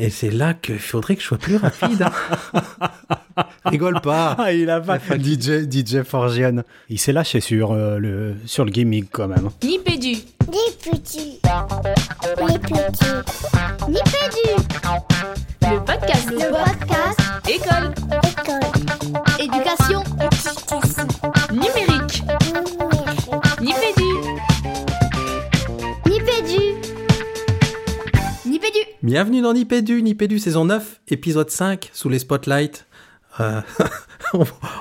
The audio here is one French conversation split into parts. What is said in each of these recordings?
Et c'est là qu'il faudrait que je sois plus rapide. hein. Rigole pas. Ah, il a pas DJ, DJ Forgian. Il s'est lâché sur, euh, le, sur le gimmick quand même. Nipédu, Les petits. Les petits. Nipédu, le podcast, Le podcast école, école. Bienvenue dans Nipédu, Nipédu saison 9, épisode 5, sous les spotlights. Euh,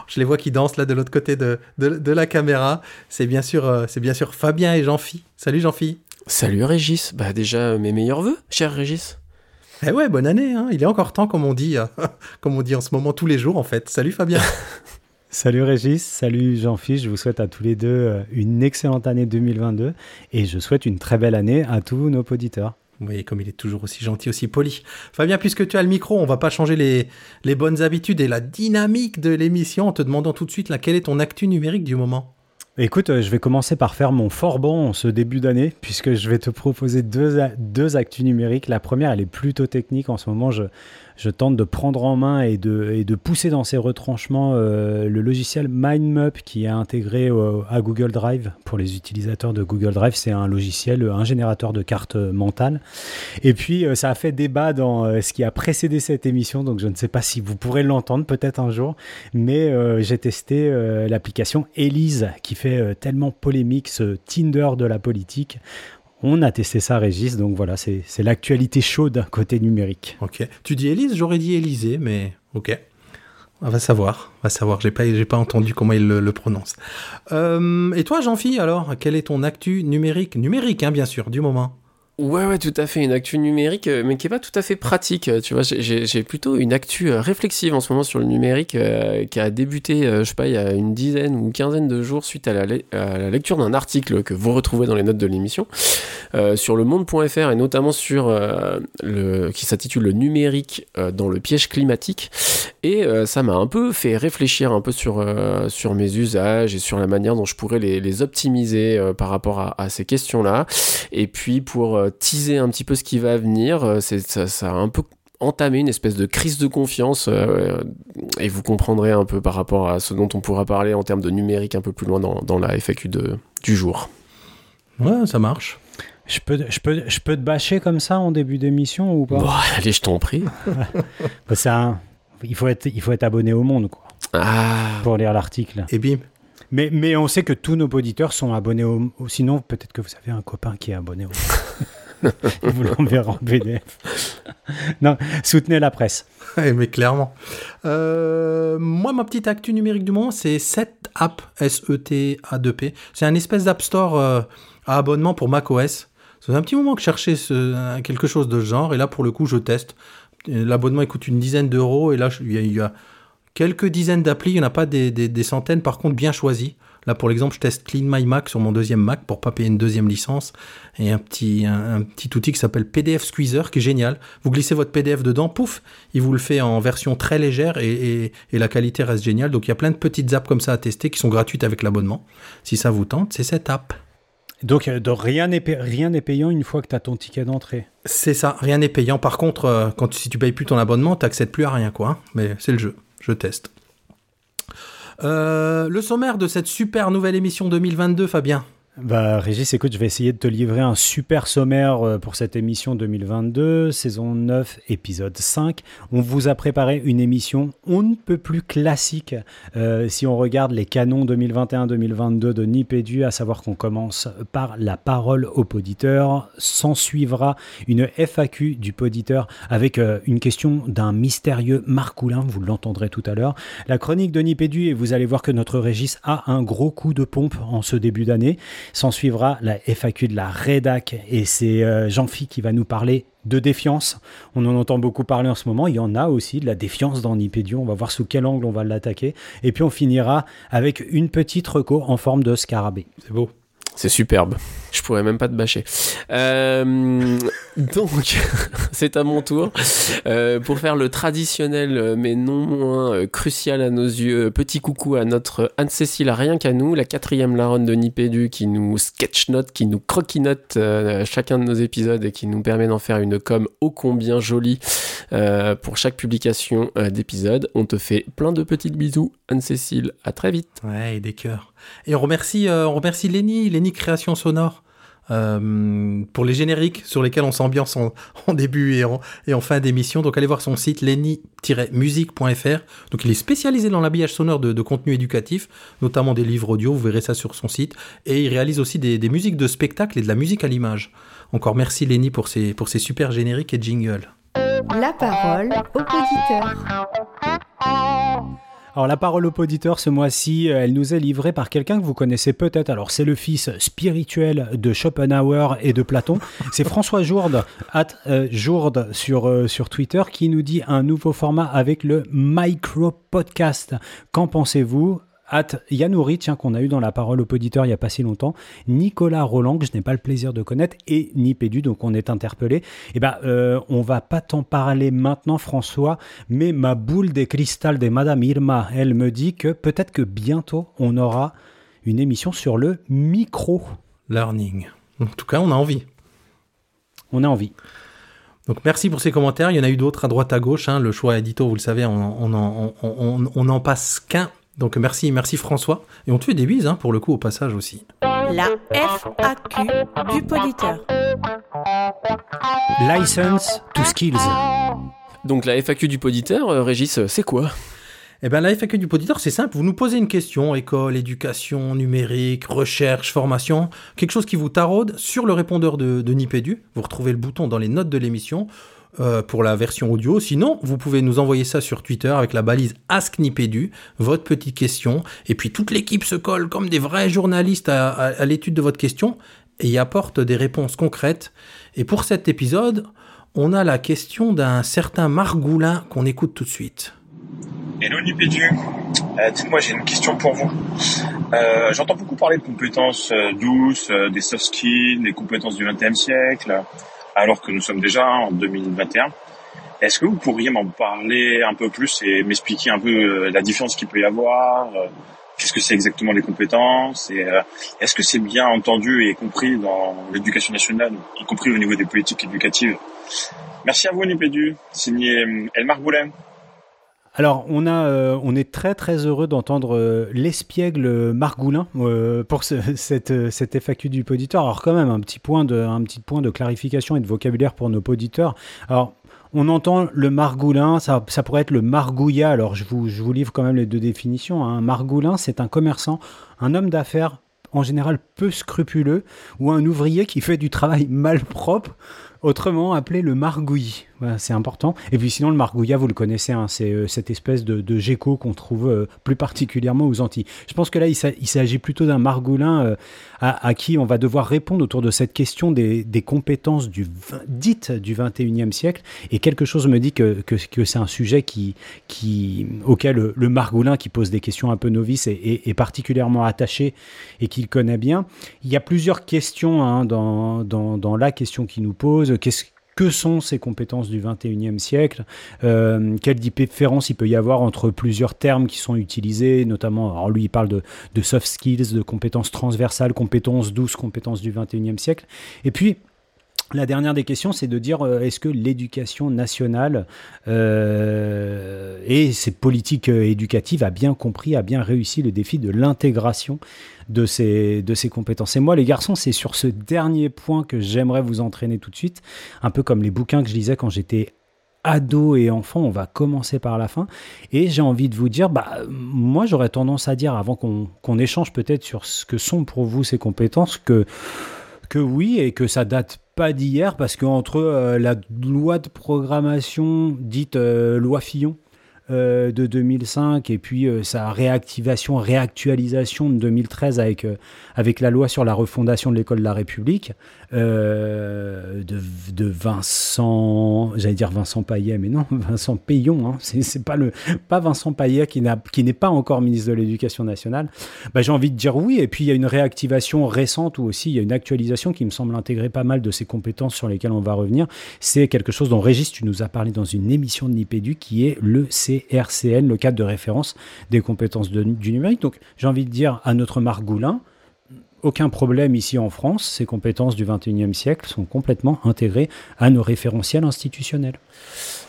je les vois qui dansent là de l'autre côté de, de, de la caméra. C'est bien sûr, euh, c'est bien sûr Fabien et Jean-Phi. Salut Jean-Phi. Salut Régis, bah déjà mes meilleurs voeux, cher Régis. Eh ouais, bonne année. Hein. Il est encore temps, comme on dit, euh, comme on dit en ce moment tous les jours en fait. Salut Fabien. Salut Régis, salut Jean-Philippe, je vous souhaite à tous les deux euh, une excellente année 2022 et je souhaite une très belle année à tous nos auditeurs. Vous voyez comme il est toujours aussi gentil, aussi poli. Fabien, puisque tu as le micro, on va pas changer les, bonnes habitudes et la dynamique de l'émission en te demandant tout de suite là, quel est ton actu numérique du moment Écoute, euh, je vais commencer par faire mon fort bon ce début d'année, puisque je vais te proposer deux, deux actus numériques. La première, elle est plutôt technique. En ce moment, je tente de prendre en main et de, pousser dans ses retranchements euh, le logiciel MindMap qui est intégré à Google Drive. Pour les utilisateurs de Google Drive, c'est un logiciel, un générateur de cartes mentales. Et puis, euh, ça a fait débat dans euh, ce qui a précédé cette émission, donc je ne sais pas si vous pourrez l'entendre peut-être un jour, mais j'ai testé l'application Elise qui fait tellement polémique ce Tinder de la politique. On a testé ça, Régis, donc voilà, c'est l'actualité chaude côté numérique. Ok. Tu dis Élise, j'aurais dit Élysée, mais ok. On va savoir, on va savoir. J'ai pas, pas entendu comment il le, prononce. Euh, et toi, Jean-Phi, alors, quel est ton actu numérique? Numérique, hein, bien sûr, du moment. Ouais, ouais, tout à fait, une actu numérique, euh, mais qui est pas tout à fait pratique. Tu vois, j'ai- plutôt une actu euh, réflexive en ce moment sur le numérique euh, qui a débuté, euh, je sais pas, il y a une dizaine ou quinzaine de jours suite à la, la lecture d'un article que vous retrouvez dans les notes de l'émission sur le monde.fr et notamment sur le qui s'intitule le numérique dans le piège climatique. Et ça m'a un peu fait réfléchir un peu sur, sur mes usages et sur la manière dont je pourrais les, optimiser par rapport à, à ces questions-là. Et puis pour euh, teaser un petit peu ce qui va venir, euh, ça, ça a un peu entamé une espèce de crise de confiance euh, et vous comprendrez un peu par rapport à ce dont on pourra parler en termes de numérique un peu plus loin dans, dans la FAQ de, du jour. Ouais, ça marche. Je peux, je, peux, je peux te bâcher comme ça en début d'émission ou pas? Bon, allez, je t'en prie. Bah, c'est un- il, faut être, il faut être abonné au monde quoi, Ah, pour lire l'article. Et bim. Mais, mais on sait que tous nos auditeurs sont abonnés au... au- Sinon, peut-être que vous avez un copain qui est abonné au... vous l'enverrez en PDF. non, soutenez la presse. Ouais, mais clairement. Euh, moi, ma petite actu numérique du moment, c'est Setapp, S-E-T-A-2-P. C'est un espèce d'App Store euh, à abonnement pour macOS. Ça fait un petit moment que je cherchais ce- quelque chose de ce genre, et là, pour le coup, je teste. L'abonnement, il coûte une dizaine d'euros, et là, je- il y, a- il y a quelques dizaines d'applis, il n'y en a pas des, des- des centaines, par contre, bien choisies. Là, pour l'exemple, je teste Clean My Mac sur mon deuxième Mac pour pas payer une deuxième licence. Et un petit, un, un petit outil qui s'appelle PDF Squeezer, qui est génial. Vous glissez votre PDF dedans, pouf, il vous le fait en version très légère et, et- et la qualité reste géniale. Donc il y a plein de petites apps comme ça à tester qui sont gratuites avec l'abonnement. Si ça vous tente, c'est cette app. Donc, euh, donc rien n'est pa- rien n'est payant une fois que tu as ton ticket d'entrée. C'est ça, rien n'est payant. Par contre, euh, quand, si tu payes plus ton abonnement, tu plus à rien, quoi. hein. Mais c'est le jeu, je teste. Euh, le sommaire de cette super nouvelle émission 2022, Fabien? Bah, Régis, écoute, je vais essayer de te livrer un super sommaire euh, pour cette émission 2022, saison 9, épisode 5. On vous a préparé une émission on ne peut plus classique euh, si on regarde les canons 2021-2022 de Nipédu, à savoir qu'on commence par la parole au poditeur. S'en suivra une FAQ du poditeur avec euh, une question d'un mystérieux Marcoulin, vous l'entendrez tout à l'heure. La chronique de Nipédu, et vous allez voir que notre Régis a un gros coup de pompe en ce début d'année. S'en suivra la FAQ de la rédac et c'est euh, Jean-Phi qui va nous parler de défiance. On en entend beaucoup parler en ce moment. Il y en a aussi de la défiance dans Nipédio. On va voir sous quel angle on va l'attaquer. Et puis on finira avec une petite reco en forme de scarabée. C'est beau. C'est superbe. Je pourrais même pas te bâcher. Euh, donc, c'est à mon tour euh, pour faire le traditionnel, euh, mais non moins euh, crucial à nos yeux. Petit coucou à notre Anne-Cécile, rien qu'à nous, la quatrième laronne de Nipédu qui nous sketch note, qui nous croquinote euh, chacun de nos épisodes et qui nous permet d'en faire une com ô combien jolie euh, pour chaque publication euh, d'épisode. On te fait plein de petites bisous, Anne-Cécile. À très vite. Ouais, et des cœurs. Et on remercie, euh, on remercie Lenny, Lenny Création Sonore. euh, pour les génériques sur lesquels on s'ambiance en, début et en, fin d'émission. Donc allez voir son site lenny-musique.fr. Donc il est spécialisé dans l'habillage sonore de, contenu éducatif, notamment des livres audio, vous verrez ça sur son site. Et il réalise aussi des, musiques de spectacle et de la musique à l'image. Encore merci Lenny pour ses, pour ses super génériques et jingles. La parole au poditeur. Alors la parole au poditeur ce mois-ci, euh, elle nous est livrée par quelqu'un que vous connaissez peut-être. Alors c'est le fils spirituel de Schopenhauer et de Platon. C'est François Jourde, euh, sur, euh, sur Twitter, qui nous dit un nouveau format avec le micro podcast. Qu'en pensez-vous? At Yanouri, tiens, qu'on a eu dans la parole au poditeur il n'y a pas si longtemps, Nicolas Roland, que je n'ai pas le plaisir de connaître, et Nipédu, donc on est interpellé. Eh ben, euh, on va pas t'en parler maintenant, François, mais ma boule de cristal de Madame Irma, elle me dit que peut-être que bientôt on aura une émission sur le micro. Learning. En tout cas, on a envie. On a envie. Donc merci pour ces commentaires. Il y en a eu d'autres à droite à gauche. hein. Le choix édito, vous le savez, on n'en passe qu'un. Donc merci, merci François. Et on te fait des bises hein, pour le coup au passage aussi. La FAQ du poditeur. License to skills. Donc la FAQ du poditeur, euh, Régis, c'est quoi? Eh bien, la FAQ du poditeur, c'est simple. Vous nous posez une question, école, éducation, numérique, recherche, formation, quelque chose qui vous taraude sur le répondeur de, de Nipédu. Vous retrouvez le bouton dans les notes de l'émission euh, pour la version audio. Sinon, vous pouvez nous envoyer ça sur Twitter avec la balise Ask Nipédu, votre petite question. Et puis, toute l'équipe se colle comme des vrais journalistes à, l'étude de votre question et y apporte des réponses concrètes. Et pour cet épisode, on a la question d'un certain Margoulin qu'on écoute tout de suite. Hello Nipédu, euh, dites-moi j'ai une question pour vous. Euh, J'entends beaucoup parler de compétences douces, des soft skills, des compétences du XXe siècle, alors que nous sommes déjà en 2021. Est-ce que vous pourriez m'en parler un peu plus et m'expliquer un peu euh, la différence qu'il peut y avoir euh, Qu'est-ce que c'est exactement les compétences Et euh, est-ce que c'est bien entendu et compris dans l'éducation nationale, y compris au niveau des politiques éducatives? Merci à vous Nipédu, signé Elmar Boulet. Alors, on, a, euh, on est très très heureux d'entendre euh, l'espiègle Margoulin euh, pour ce- cette, FAQ du poditeur. Alors, quand même, un petit, point de, clarification et de vocabulaire pour nos poditeurs. Alors, on entend le margoulin, ça, pourrait être le margouillat. Alors, je vous, je vous livre quand même les deux définitions. Un margoulin, c'est un commerçant, un homme d'affaires en général peu scrupuleux ou un ouvrier qui fait du travail malpropre, autrement appelé le margouillis. C'est important. Et puis sinon, le margouillat, vous le connaissez, hein, c'est euh, cette espèce de, gecko qu'on trouve euh, plus particulièrement aux Antilles. Je pense que là, il s'agit plutôt d'un margoulin euh, à, qui on va devoir répondre autour de cette question des, compétences du, dites du 21e siècle. Et quelque chose me dit que, que, c'est un sujet qui, qui, auquel le, le margoulin, qui pose des questions un peu novices, est, particulièrement attaché et qu'il connaît bien. Il y a plusieurs questions hein, dans, dans, dans la question qu'il nous pose. Qu'est-ce que sont ces compétences du 21e siècle Euh, Quelle différence il peut y avoir entre plusieurs termes qui sont utilisés, notamment, alors lui il parle de, de soft skills, de compétences transversales, compétences douces, compétences du 21e siècle. Et puis, la dernière des questions, c'est de dire euh, est-ce que l'éducation nationale euh, et cette politique euh, éducative a bien compris, a bien réussi le défi de l'intégration de ces, de ces compétences? Et moi, les garçons, c'est sur ce dernier point que j'aimerais vous entraîner tout de suite, un peu comme les bouquins que je lisais quand j'étais ado et enfant, on va commencer par la fin. Et j'ai envie de vous dire, bah, moi j'aurais tendance à dire, avant qu'on qu'on échange peut-être sur ce que sont pour vous ces compétences, que, que oui, et que ça date pas d'hier, parce qu'entre euh, la loi de programmation dite euh, loi Fillon, de 2005 et puis euh, sa réactivation, réactualisation de 2013 avec, euh, avec la loi sur la refondation de l'école de la République euh, de, de Vincent, j'allais dire Vincent Paillet, mais non, Vincent Payon, hein, c'est pas, le, pas Vincent Paillet qui n'est pas encore ministre de l'Éducation nationale. Bah, J'ai envie de dire oui, et puis il y a une réactivation récente ou aussi il y a une actualisation qui me semble intégrer pas mal de ces compétences sur lesquelles on va revenir. C'est quelque chose dont Régis, tu nous as parlé dans une émission de Nipédu qui est le CRCN, le cadre de référence des compétences du numérique. Donc j'ai envie de dire à notre Margoulin, aucun problème ici en France, ces compétences du 21e siècle sont complètement intégrées à nos référentiels institutionnels.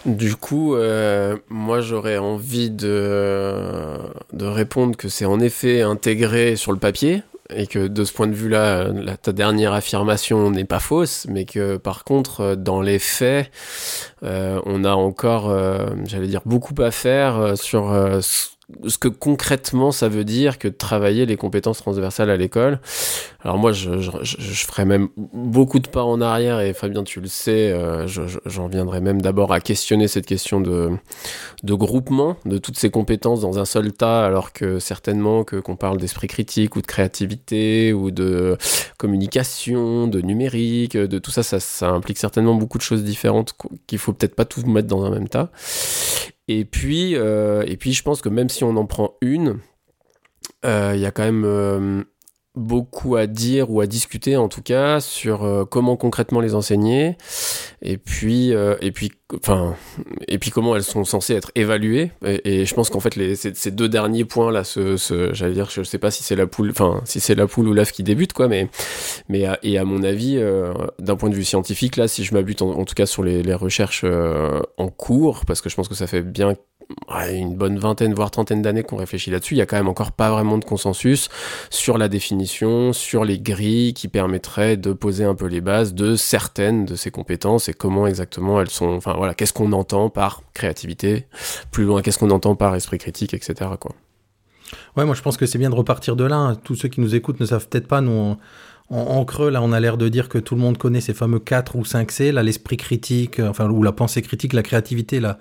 Du coup, euh, moi j'aurais envie de répondre que c'est en effet intégré sur le papier et que de ce point de vue-là, ta dernière affirmation n'est pas fausse, mais que par contre, euh, dans les faits, euh, on a encore, euh, j'allais dire, beaucoup à faire euh, sur euh, ce que concrètement ça veut dire que de travailler les compétences transversales à l'école. Alors moi, je, je, je, ferais même beaucoup de pas en arrière, et Fabien, tu le sais, euh, je- je- j'en viendrai même d'abord à questionner cette question de, de groupement de toutes ces compétences dans un seul tas, alors que certainement que qu'on parle d'esprit critique ou de créativité ou de communication, de numérique, de tout ça, ça, ça implique certainement beaucoup de choses différentes qu- qu'il faut peut-être pas tout mettre dans un même tas. Et puis, euh, et puis, je pense que même si on en prend une, euh, il y a quand même euh, beaucoup à dire ou à discuter en tout cas sur euh, comment concrètement les enseigner. Et puis euh, et puis enfin et puis comment elles sont censées être évaluées. Et, je pense qu'en fait les, ces, deux derniers points là ce, ce j'allais dire je sais pas si c'est la poule enfin si c'est la poule ou l'œuf qui débute quoi mais mais et à mon avis euh, d'un point de vue scientifique là si je m'abute en, tout cas sur les, les recherches euh, en cours parce que je pense que ça fait bien une bonne vingtaine voire trentaine d'années qu'on réfléchit là-dessus il y a quand même encore pas vraiment de consensus sur la définition, sur les grilles qui permettraient de poser un peu les bases de certaines de ces compétences et comment exactement elles sont. Enfin voilà, qu'est-ce qu'on entend par créativité, plus loin, qu'est-ce qu'on entend par esprit critique, etc. Quoi. Ouais, moi je pense que c'est bien de repartir de là. hein. Tous ceux qui nous écoutent ne savent peut-être pas, nous en- en creux, là on a l'air de dire que tout le monde connaît ces fameux 4 ou 5 C, là l'esprit critique, euh, enfin ou la pensée critique, la créativité, la,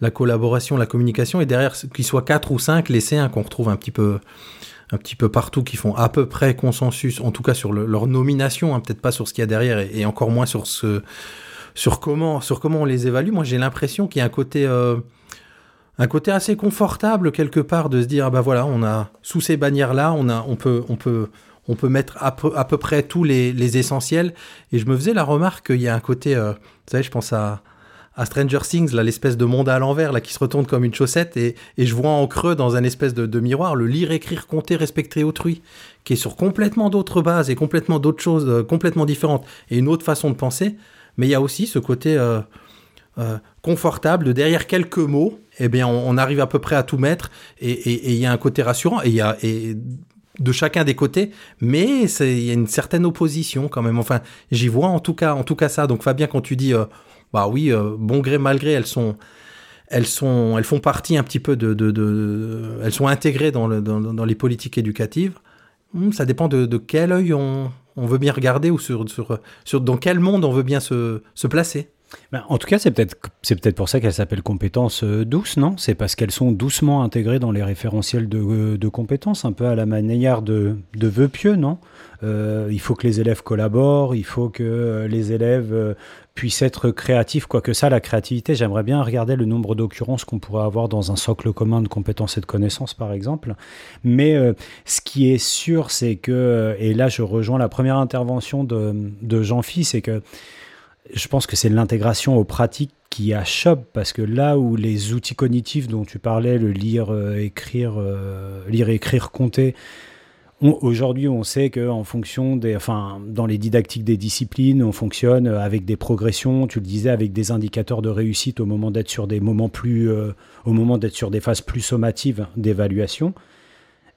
la collaboration, la communication, et derrière, qu'ils soient 4 ou 5, les C1 qu'on retrouve un petit peu un petit peu partout, qui font à peu près consensus, en tout cas sur le- leur nomination, hein, peut-être pas sur ce qu'il y a derrière, et, et encore moins sur ce sur comment sur comment on les évalue. Moi j'ai l'impression qu'il y a un côté euh, un côté assez confortable quelque part de se dire ah bah voilà on a sous ces bannières là on a on peut on peut on peut mettre à peu, à peu près tous les, les essentiels et je me faisais la remarque qu'il y a un côté euh, vous savez je pense à à Stranger Things là l'espèce de monde à l'envers là qui se retourne comme une chaussette et, et je vois en creux dans un espèce de, de miroir le lire écrire compter respecter autrui qui est sur complètement d'autres bases et complètement d'autres choses euh, complètement différentes et une autre façon de penser mais il y a aussi ce côté euh, euh, confortable de derrière quelques mots, eh bien, on, arrive à peu près à tout mettre et il y a un côté rassurant et il y a et de chacun des côtés, mais il y a une certaine opposition quand même. Enfin, j'y vois en tout cas, en tout cas ça. Donc Fabien, quand tu dis, bah oui, euh, bon gré mal gré, elles sont, elles sont, elles font partie un petit peu de, de, elles sont intégrées dans, le, dans, les politiques éducatives. Hmm, ça dépend de, quel œil on, on veut bien regarder ou sur, sur, sur dans quel monde on veut bien se, se placer. Ben, en tout cas, c'est peut-être c'est peut-être pour ça qu'elles s'appellent compétences euh, douces, non? C'est parce qu'elles sont doucement intégrées dans les référentiels de, euh, de compétences, un peu à la manière de, de vœux pieux, non Il faut que les élèves collaborent, il faut que les élèves puissent être créatifs, quoique ça, la créativité, j'aimerais bien regarder le nombre d'occurrences qu'on pourrait avoir dans un socle commun de compétences et de connaissances, par exemple. Mais euh, ce qui est sûr, c'est que, et là je rejoins la première intervention de, de Jean-Phi, c'est que je pense que c'est l'intégration aux pratiques qui achoppe parce que là où les outils cognitifs dont tu parlais, le lire, euh, écrire, euh, lire, écrire, compter, aujourd'hui on sait que en fonction des, enfin, dans les didactiques des disciplines, on fonctionne avec des progressions. Tu le disais avec des indicateurs de réussite au moment d'être sur des moments plus, euh, au moment d'être sur des phases plus sommatives d'évaluation.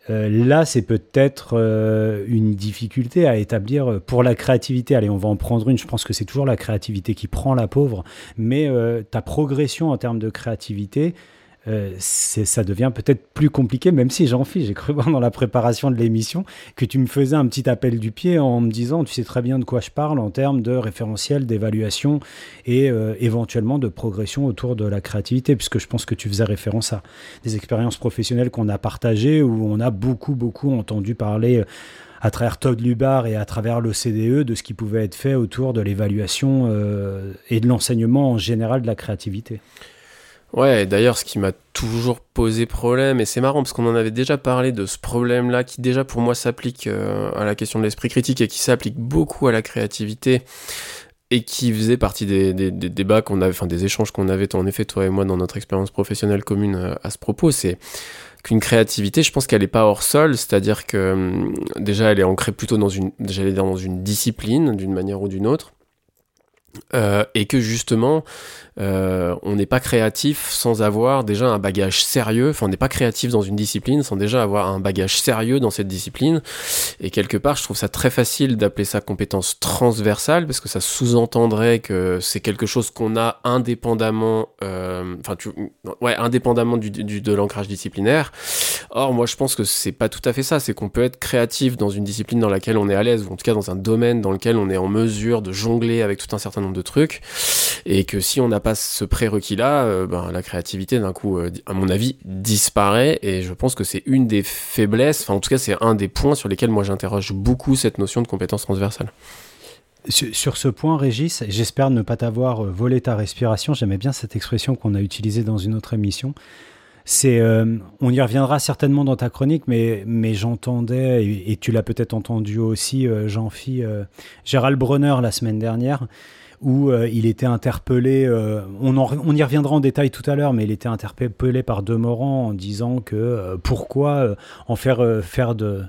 Euh, là, c'est peut-être euh, une difficulté à établir euh, pour la créativité. Allez, on va en prendre une. Je pense que c'est toujours la créativité qui prend la pauvre. Mais euh, ta progression en termes de créativité, euh, ça devient peut-être plus compliqué, même si j'en fiche. J'ai cru voir dans la préparation de l'émission que tu me faisais un petit appel du pied en me disant tu sais très bien de quoi je parle en termes de référentiel, d'évaluation et euh, éventuellement de progression autour de la créativité, puisque je pense que tu faisais référence à des expériences professionnelles qu'on a partagées où on a beaucoup, beaucoup entendu parler. euh, à travers Todd Lubar et à travers l'OCDE de ce qui pouvait être fait autour de l'évaluation et de l'enseignement en général de la créativité. Ouais, d'ailleurs, ce qui m'a toujours posé problème, et c'est marrant parce qu'on en avait déjà parlé de ce problème-là qui déjà pour moi s'applique euh, à la question de l'esprit critique et qui s'applique beaucoup à la créativité et qui faisait partie des, débats qu'on avait, enfin des échanges qu'on avait en effet toi et moi dans notre expérience professionnelle commune euh, à ce propos, c'est qu'une créativité, je pense qu'elle est pas hors sol, c'est-à-dire que hum, déjà elle est ancrée plutôt dans une, j'allais dire dans une discipline d'une manière ou d'une autre. Euh, et que justement, euh, on n'est pas créatif sans avoir déjà un bagage sérieux, enfin on n'est pas créatif dans une discipline sans déjà avoir un bagage sérieux dans cette discipline. Et quelque part, je trouve ça très facile d'appeler ça compétence transversale, parce que ça sous-entendrait que c'est quelque chose qu'on a indépendamment, euh, enfin tu, ouais, indépendamment du, de l'ancrage disciplinaire. Or, moi je pense que c'est pas tout à fait ça, c'est qu'on peut être créatif dans une discipline dans laquelle on est à l'aise, ou en tout cas dans un domaine dans lequel on est en mesure de jongler avec tout un certain nombre de trucs, et que si on n'a pas ce prérequis-là, euh, ben, la créativité d'un coup, euh, à mon avis, disparaît, et je pense que c'est une des faiblesses, enfin en tout cas c'est un des points sur lesquels moi j'interroge beaucoup cette notion de compétence transversale. Sur, ce point, Régis, j'espère ne pas t'avoir euh, volé ta respiration. J'aimais bien cette expression qu'on a utilisée dans une autre émission. C'est, on y reviendra certainement dans ta chronique, mais, mais j'entendais, et, tu l'as peut-être entendu aussi, Jean-Phi, Gérald Bronner la semaine dernière, où euh, il était interpellé, euh, on, y reviendra en détail tout à l'heure, mais il était interpellé par Demorand en disant que euh, pourquoi en faire, faire de,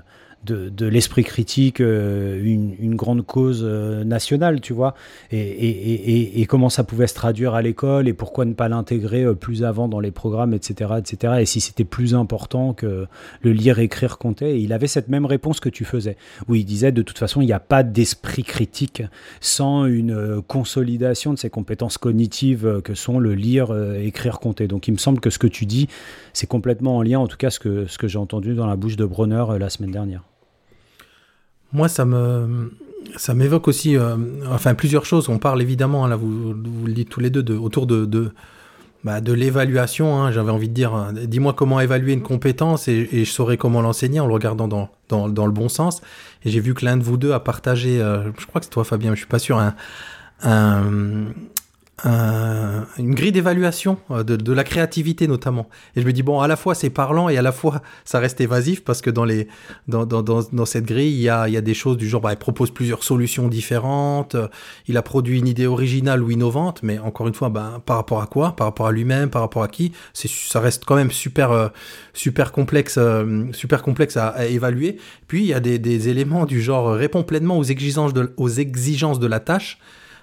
de, l'esprit critique euh, une, grande cause euh, nationale, tu vois, et, comment ça pouvait se traduire à l'école et pourquoi ne pas l'intégrer euh, plus avant dans les programmes, etc., etc., et si c'était plus important que le lire, écrire, compter. Et il avait cette même réponse que tu faisais, où il disait de toute façon, il n'y a pas d'esprit critique sans une consolidation de ces compétences cognitives que sont le lire, écrire, compter. Donc il me semble que ce que tu dis, c'est complètement en lien, en tout cas ce que, ce que j'ai entendu dans la bouche de Bronner la semaine dernière. Moi, ça me, ça m'évoque aussi, euh, enfin, plusieurs choses. On parle évidemment, hein, là, vous, vous le dites tous les deux, de, autour de, de, bah, de l'évaluation. hein. J'avais envie de dire, hein, dis-moi comment évaluer une compétence et, je saurai comment l'enseigner en le regardant dans, dans, dans le bon sens. Et j'ai vu que l'un de vous deux a partagé, euh, je crois que c'est toi, Fabien, mais je suis pas sûr, un, un- une grille d'évaluation euh, de, la créativité notamment. Et je me dis, bon, à la fois c'est parlant et à la fois ça reste évasif parce que dans, les, dans, dans, dans, cette grille, il y a, il y a des choses du genre, bah, il propose plusieurs solutions différentes, euh, il a produit une idée originale ou innovante, mais encore une fois, bah, par rapport à quoi? Par rapport à lui-même, par rapport à qui? C'est, Ça reste quand même super, euh, super complexe, super complexe à, à évaluer. Puis il y a des, des éléments du genre, répond pleinement aux exigences de, aux exigences de la tâche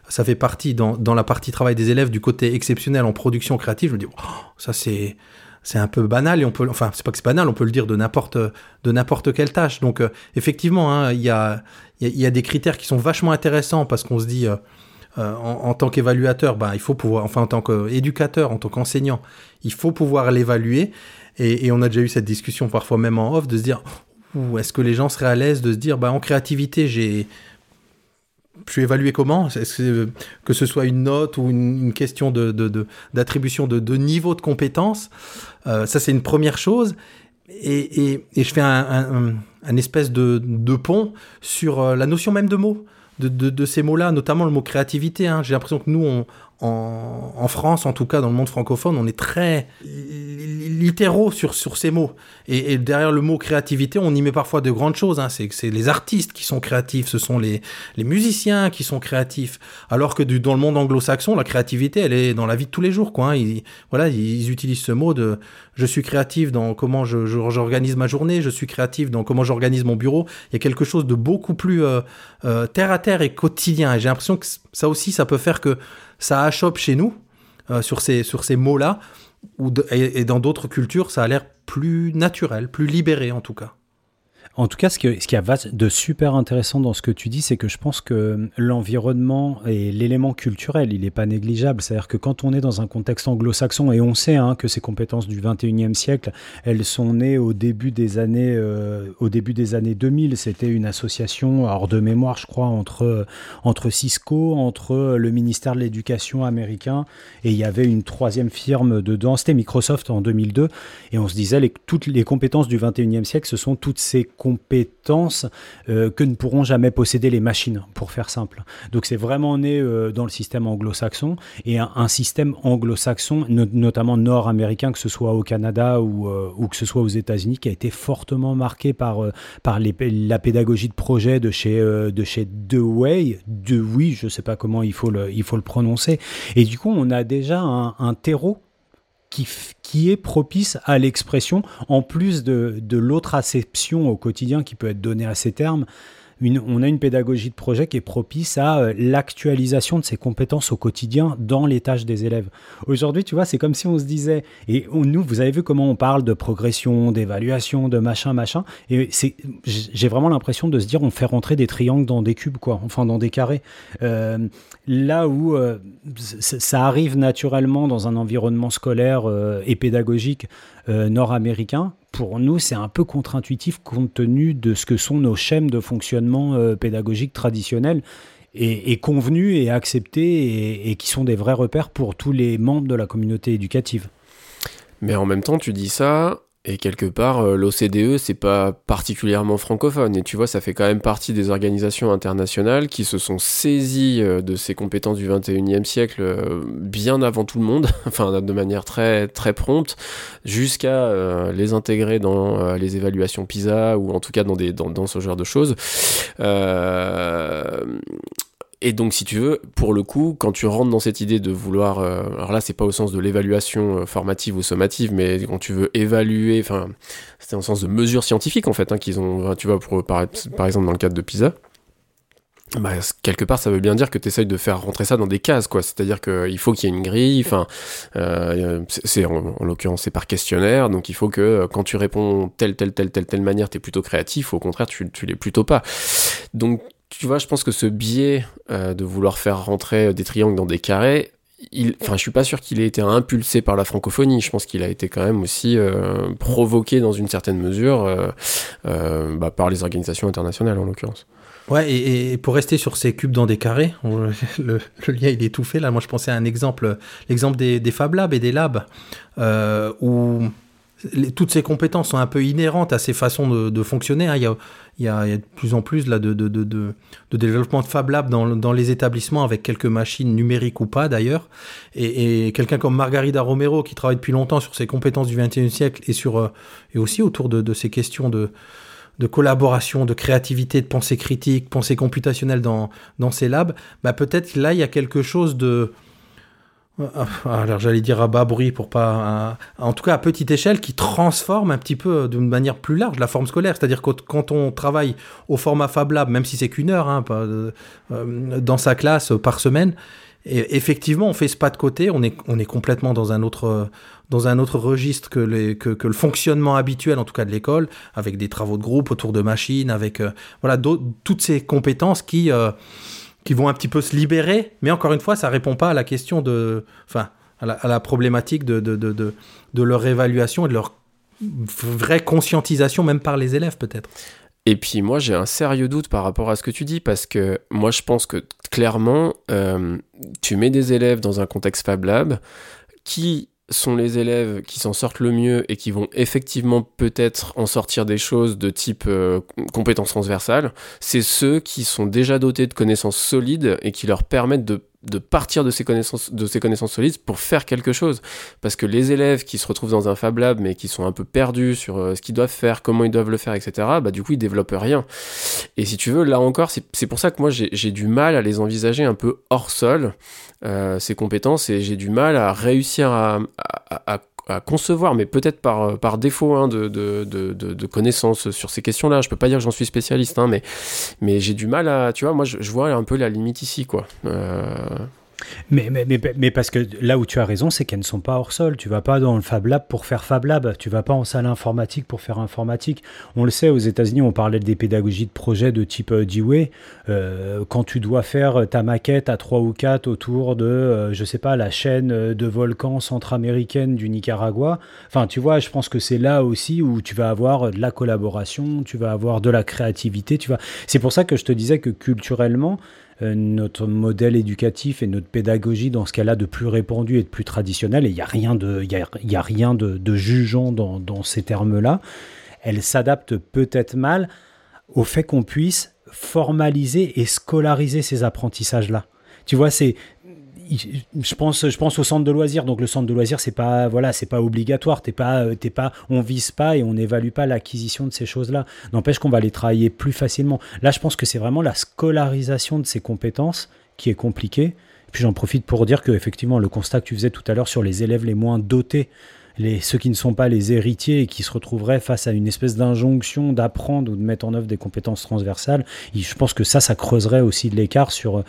ça fait partie dans, la partie travail des élèves du côté exceptionnel en production créative. Je me dis, oh, ça c'est c'est un peu banal et on peut, enfin c'est pas que c'est banal, on peut le dire de n'importe de n'importe quelle tâche. Donc euh, effectivement, hein, il y a y, a- des critères qui sont vachement intéressants parce qu'on se dit euh, euh, en, tant qu'évaluateur, ben il faut pouvoir, enfin en tant qu'éducateur, en tant qu'enseignant, il faut pouvoir l'évaluer. Et, on a déjà eu cette discussion parfois même en off de se dire, est-ce que les gens seraient à l'aise de se dire, bah en créativité j'ai je suis évalué comment? Est-ce que, ce soit une note ou une, question de, de- de- d'attribution de, de niveau de compétence Euh, Ça, c'est une première chose. Et, et- je fais un, un- espèce de, pont sur euh, la notion même de mots, de, de- de ces mots-là, notamment le mot créativité. hein. J'ai l'impression que nous, on- en, France, en tout cas dans le monde francophone, on est très li- littéraux sur, sur ces mots. Et, derrière le mot créativité, on y met parfois de grandes choses. hein. C'est, les artistes qui sont créatifs, ce sont les, les musiciens qui sont créatifs. Alors que dans le monde anglo-saxon, la créativité, elle est dans la vie de tous les jours. Quoi, hein. Ils, voilà, ils utilisent ce mot de je suis créatif dans comment je- j'organise ma journée, je suis créatif dans comment j'organise mon bureau. Il y a quelque chose de beaucoup plus euh, euh, terre à terre et quotidien. Et j'ai l'impression que ça aussi, ça peut faire que ça achoppe chez nous euh, sur ces, mots-là. Et dans d'autres cultures, ça a l'air plus naturel, plus libéré en tout cas. En tout cas, ce, qu'il y a de super intéressant dans ce que tu dis, c'est que je pense que l'environnement et l'élément culturel, il n'est pas négligeable. C'est-à-dire que quand on est dans un contexte anglo-saxon, et on sait hein, que ces compétences du 21e siècle, elles sont nées au début des années, euh, au début des années 2000. C'était une association, hors de mémoire, je crois, entre, entre Cisco, entre le ministère de l'Éducation américain, et il y avait une troisième firme dedans, c'était Microsoft en 2002. Et on se disait, les, toutes les compétences du 21e siècle, ce sont toutes ces compétences euh, que ne pourront jamais posséder les machines, pour faire simple. Donc c'est vraiment né euh, dans le système anglo-saxon, et un, système anglo-saxon, no- notamment nord-américain, que ce soit au Canada ou, euh, ou que ce soit aux États-Unis, qui a été fortement marqué par, par la pédagogie de projet de chez, de chez Dewey, Dewey, je ne sais pas comment il faut, le, il faut le prononcer. Et du coup, on a déjà un terreau qui, est propice à l'expression, en plus de l'autre acception au quotidien qui peut être donnée à ces termes, on a une pédagogie de projet qui est propice à euh, l'actualisation de ces compétences au quotidien dans les tâches des élèves. Aujourd'hui, tu vois, c'est comme si on se disait, et nous, vous avez vu comment on parle de progression, d'évaluation, de machin, machin, et j'ai vraiment l'impression de se dire, on fait rentrer des triangles dans des cubes, quoi, enfin dans des carrés. Euh, là où euh, ça arrive naturellement dans un environnement scolaire et pédagogique nord-américain, pour nous, c'est un peu contre-intuitif compte tenu de ce que sont nos schèmes de fonctionnement euh, pédagogique traditionnels et, et convenus et acceptés et, et qui sont des vrais repères pour tous les membres de la communauté éducative. Mais en même temps, tu dis ça, et quelque part, euh, l'OCDE, c'est pas particulièrement francophone. Et tu vois, ça fait quand même partie des organisations internationales qui se sont saisies euh, de ces compétences du 21e siècle euh, bien avant tout le monde, enfin de manière très, très prompte, jusqu'à les intégrer dans les évaluations PISA, ou en tout cas dans, des, dans, dans ce genre de choses. Euh, et donc, si tu veux, pour le coup, quand tu rentres dans cette idée de vouloir, euh, alors là, c'est pas au sens de l'évaluation euh, formative ou sommative, mais quand tu veux évaluer, enfin, c'est en sens de mesure scientifique en fait, hein, qu'ils ont, tu vois, pour, par, exemple dans le cadre de PISA. Bah, quelque part, ça veut bien dire que tu essayes de faire rentrer ça dans des cases, quoi. C'est-à-dire qu'il faut qu'il y ait une grille, enfin, euh, c'est en, en l'occurrence, c'est par questionnaire, donc il faut que euh, quand tu réponds telle, telle, telle, telle, telle manière, tu es plutôt créatif, au contraire, tu, tu l'es plutôt pas. Donc, tu vois, je pense que ce biais euh, de vouloir faire rentrer des triangles dans des carrés, il, enfin, je suis pas sûr qu'il ait été impulsé par la francophonie. Je pense qu'il a été quand même aussi euh, provoqué dans une certaine mesure euh, euh, bah, par les organisations internationales en l'occurrence. Ouais, et, pour rester sur ces cubes dans des carrés, le, lien il est tout fait là. Moi je pensais à un exemple, l'exemple des, des Fab Labs et des labs, euh, où toutes ces compétences sont un peu inhérentes à ces façons de, fonctionner. hein. Il, y a, de plus en plus là, de, développement de Fab Labs dans, les établissements avec quelques machines numériques ou pas d'ailleurs. Et, quelqu'un comme Margarida Romero qui travaille depuis longtemps sur ces compétences du XXIe siècle et, sur, euh, et aussi autour de, ces questions de collaboration, de créativité, de pensée critique, pensée computationnelle dans, dans ces labs, bah peut-être là, il y a quelque chose de... Ah, Alors j'allais dire à bas bruit pour pas... En tout cas à petite échelle qui transforme un petit peu d'une manière plus large la forme scolaire. C'est-à-dire que quand on travaille au format Fab Lab, même si c'est qu'une heure hein, euh, euh, dans sa classe euh, par semaine, effectivement on fait ce pas de côté, on est, on est complètement dans un autre... euh, dans un autre registre que, les, que, que le fonctionnement habituel, en tout cas de l'école, avec des travaux de groupe autour de machines, avec euh, voilà toutes ces compétences qui, euh, qui vont un petit peu se libérer. Mais encore une fois, ça répond pas à la question de, enfin, à la, problématique de, de, de leur évaluation et de leur vraie conscientisation, même par les élèves peut-être. Et puis moi j'ai un sérieux doute par rapport à ce que tu dis parce que moi je pense que clairement euh, tu mets des élèves dans un contexte Fab Lab qui sont les élèves qui s'en sortent le mieux et qui vont effectivement peut-être en sortir des choses de type euh, compétences transversales, c'est ceux qui sont déjà dotés de connaissances solides et qui leur permettent de, de partir de ces, connaissances, de ces connaissances solides pour faire quelque chose. Parce que les élèves qui se retrouvent dans un Fab Lab mais qui sont un peu perdus sur euh, ce qu'ils doivent faire, comment ils doivent le faire, etc., bah du coup ils développent rien. Et si tu veux, là encore, c'est pour ça que moi j'ai du mal à les envisager un peu hors sol, euh, ces compétences, et j'ai du mal à réussir à, à- à concevoir, mais peut-être par, par défaut hein, de, de, connaissances sur ces questions-là. Je peux pas dire que j'en suis spécialiste, hein, mais, j'ai du mal à. Tu vois, moi je, je vois un peu la limite ici, quoi. Euh, Mais, mais, mais, mais parce que là où tu as raison, c'est qu'elles ne sont pas hors sol. Tu vas pas dans le Fab Lab pour faire Fab Lab. Tu vas pas en salle informatique pour faire informatique. On le sait, aux États-Unis, on parlait des pédagogies de projet de type euh, Dewey. Euh, quand tu dois faire ta maquette à 3 ou 4 autour de, euh, je sais pas, la chaîne euh, de volcans centra-américaine du Nicaragua. Enfin, tu vois, je pense que c'est là aussi où tu vas avoir de la collaboration, tu vas avoir de la créativité. Tu vas... C'est pour ça que je te disais que culturellement, euh, notre modèle éducatif et notre pédagogie dans ce cas-là de plus répandu et de plus traditionnel, et il n'y a rien de, a, y a rien de, de jugeant dans, dans ces termes-là, elle s'adapte peut-être mal au fait qu'on puisse formaliser et scolariser ces apprentissages-là. Tu vois, c'est je pense, je pense au centre de loisirs. Donc le centre de loisirs, c'est pas, voilà, c'est pas obligatoire. T'es pas, euh, t'es pas, on vise pas et on n'évalue pas l'acquisition de ces choses-là. N'empêche qu'on va les travailler plus facilement. Là, je pense que c'est vraiment la scolarisation de ces compétences qui est compliquée. Puis j'en profite pour dire que effectivement, le constat que tu faisais tout à l'heure sur les élèves les moins dotés ceux qui ne sont pas les héritiers et qui se retrouveraient face à une espèce d'injonction d'apprendre ou de mettre en œuvre des compétences transversales. Je pense que ça, ça creuserait aussi de l'écart sur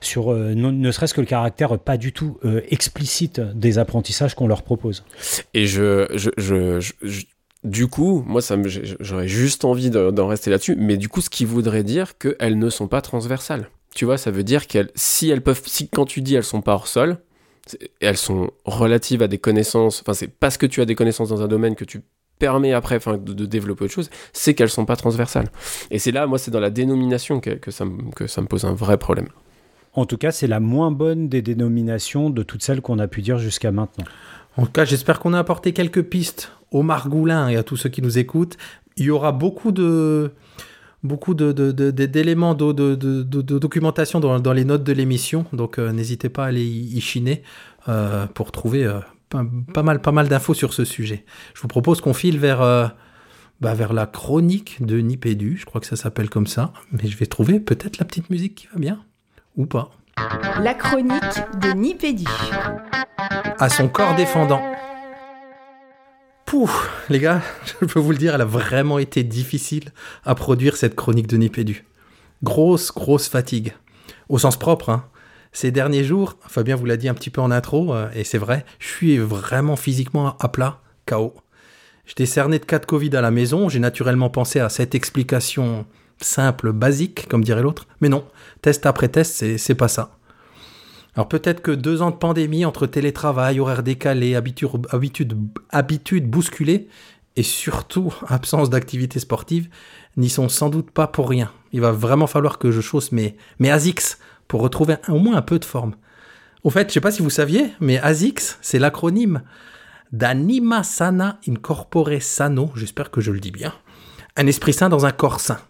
sur euh, ne, serait-ce que le caractère pas du tout euh, explicite des apprentissages qu'on leur propose. Et je, je, je, du coup, moi, ça j'aurais juste envie de- d'en rester là-dessus. Mais du coup, ce qui voudrait dire qu'elles ne sont pas transversales. Tu vois, ça veut dire qu'elles, si elles peuvent, si quand tu dis elles sont pas hors sol, elles sont relatives à des connaissances. Enfin, c'est parce que tu as des connaissances dans un domaine que tu permets après, de, développer autre chose. C'est qu'elles sont pas transversales. Et c'est là, moi, c'est dans la dénomination que, ça, que ça me pose un vrai problème. En tout cas, c'est la moins bonne des dénominations de toutes celles qu'on a pu dire jusqu'à maintenant. En tout cas, j'espère qu'on a apporté quelques pistes aux margoulins et à tous ceux qui nous écoutent. Il y aura beaucoup de beaucoup d'éléments de, de- de- documentation dans, les notes de l'émission, donc euh, n'hésitez pas à aller y, chiner euh, pour trouver euh, pas, mal, pas mal d'infos sur ce sujet. Je vous propose qu'on file vers, bah, vers la chronique de Nipédu, je crois que ça s'appelle comme ça, mais je vais trouver peut-être la petite musique qui va bien, ou pas. La chronique de Nipédu. à son corps défendant. Pouf, les gars, je peux vous le dire, elle a vraiment été difficile à produire cette chronique de Nipédu. Grosse, grosse fatigue. Au sens propre, hein. Ces derniers jours, Fabien vous l'a dit un petit peu en intro, euh, et c'est vrai, je suis vraiment physiquement à plat, KO. J'étais cerné de cas de Covid à la maison, j'ai naturellement pensé à cette explication simple, basique, comme dirait l'autre, mais non, test après test, c'est pas ça. Alors peut-être que deux ans de pandémie entre télétravail, horaires décalés, habitudes, habitudes bousculées et surtout absence d'activité sportive n'y sont sans doute pas pour rien. Il va vraiment falloir que je chausse mes, mes ASICS pour retrouver au moins un peu de forme. Au fait, je sais pas si vous saviez, mais ASICS, c'est l'acronyme d'Anima Sana Incorpore Sano, j'espère que je le dis bien, un esprit sain dans un corps sain.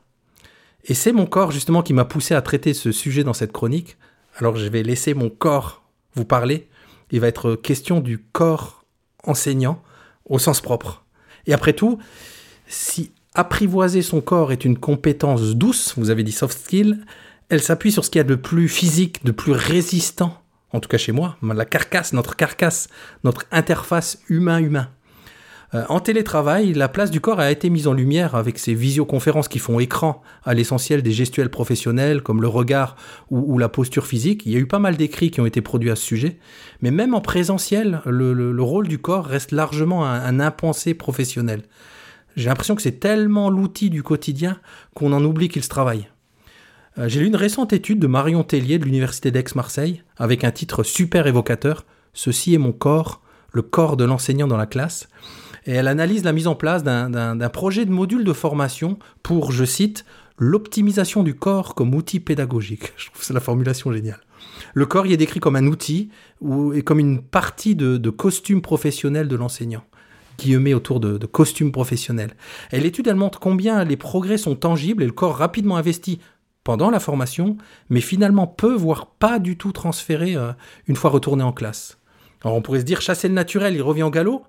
Et c'est mon corps justement qui m'a poussé à traiter ce sujet dans cette chronique. Alors je vais laisser mon corps vous parler. Il va être question du corps enseignant au sens propre. Et après tout, si apprivoiser son corps est une compétence douce, vous avez dit soft skill, elle s'appuie sur ce qu'il y a de plus physique, de plus résistant, en tout cas chez moi, la carcasse, notre carcasse, notre interface humain-humain. Euh, en télétravail, la place du corps a été mise en lumière avec ces visioconférences qui font écran à l'essentiel des gestuels professionnels comme le regard ou, la posture physique. Il y a eu pas mal d'écrits qui ont été produits à ce sujet. Mais même en présentiel, le, le- le rôle du corps reste largement un, un impensé professionnel. J'ai l'impression que c'est tellement l'outil du quotidien qu'on en oublie qu'il se travaille. Euh, J'ai lu une récente étude de Marion Tellier de l'Université d'Aix-Marseille avec un titre super évocateur Ceci est mon corps, le corps de l'enseignant dans la classe et elle analyse la mise en place d'un- projet de module de formation pour, je cite, l'optimisation du corps comme outil pédagogique. Je trouve ça la formulation géniale. Le corps y est décrit comme un outil ou, et comme une partie de, costume professionnel de l'enseignant. Guillemets autour de, de costume professionnel. Et l'étude, elle montre combien les progrès sont tangibles et le corps rapidement investi pendant la formation, mais finalement peu, voire pas du tout transféré euh, une fois retourné en classe. Alors on pourrait se dire chasser le naturel, il revient au galop?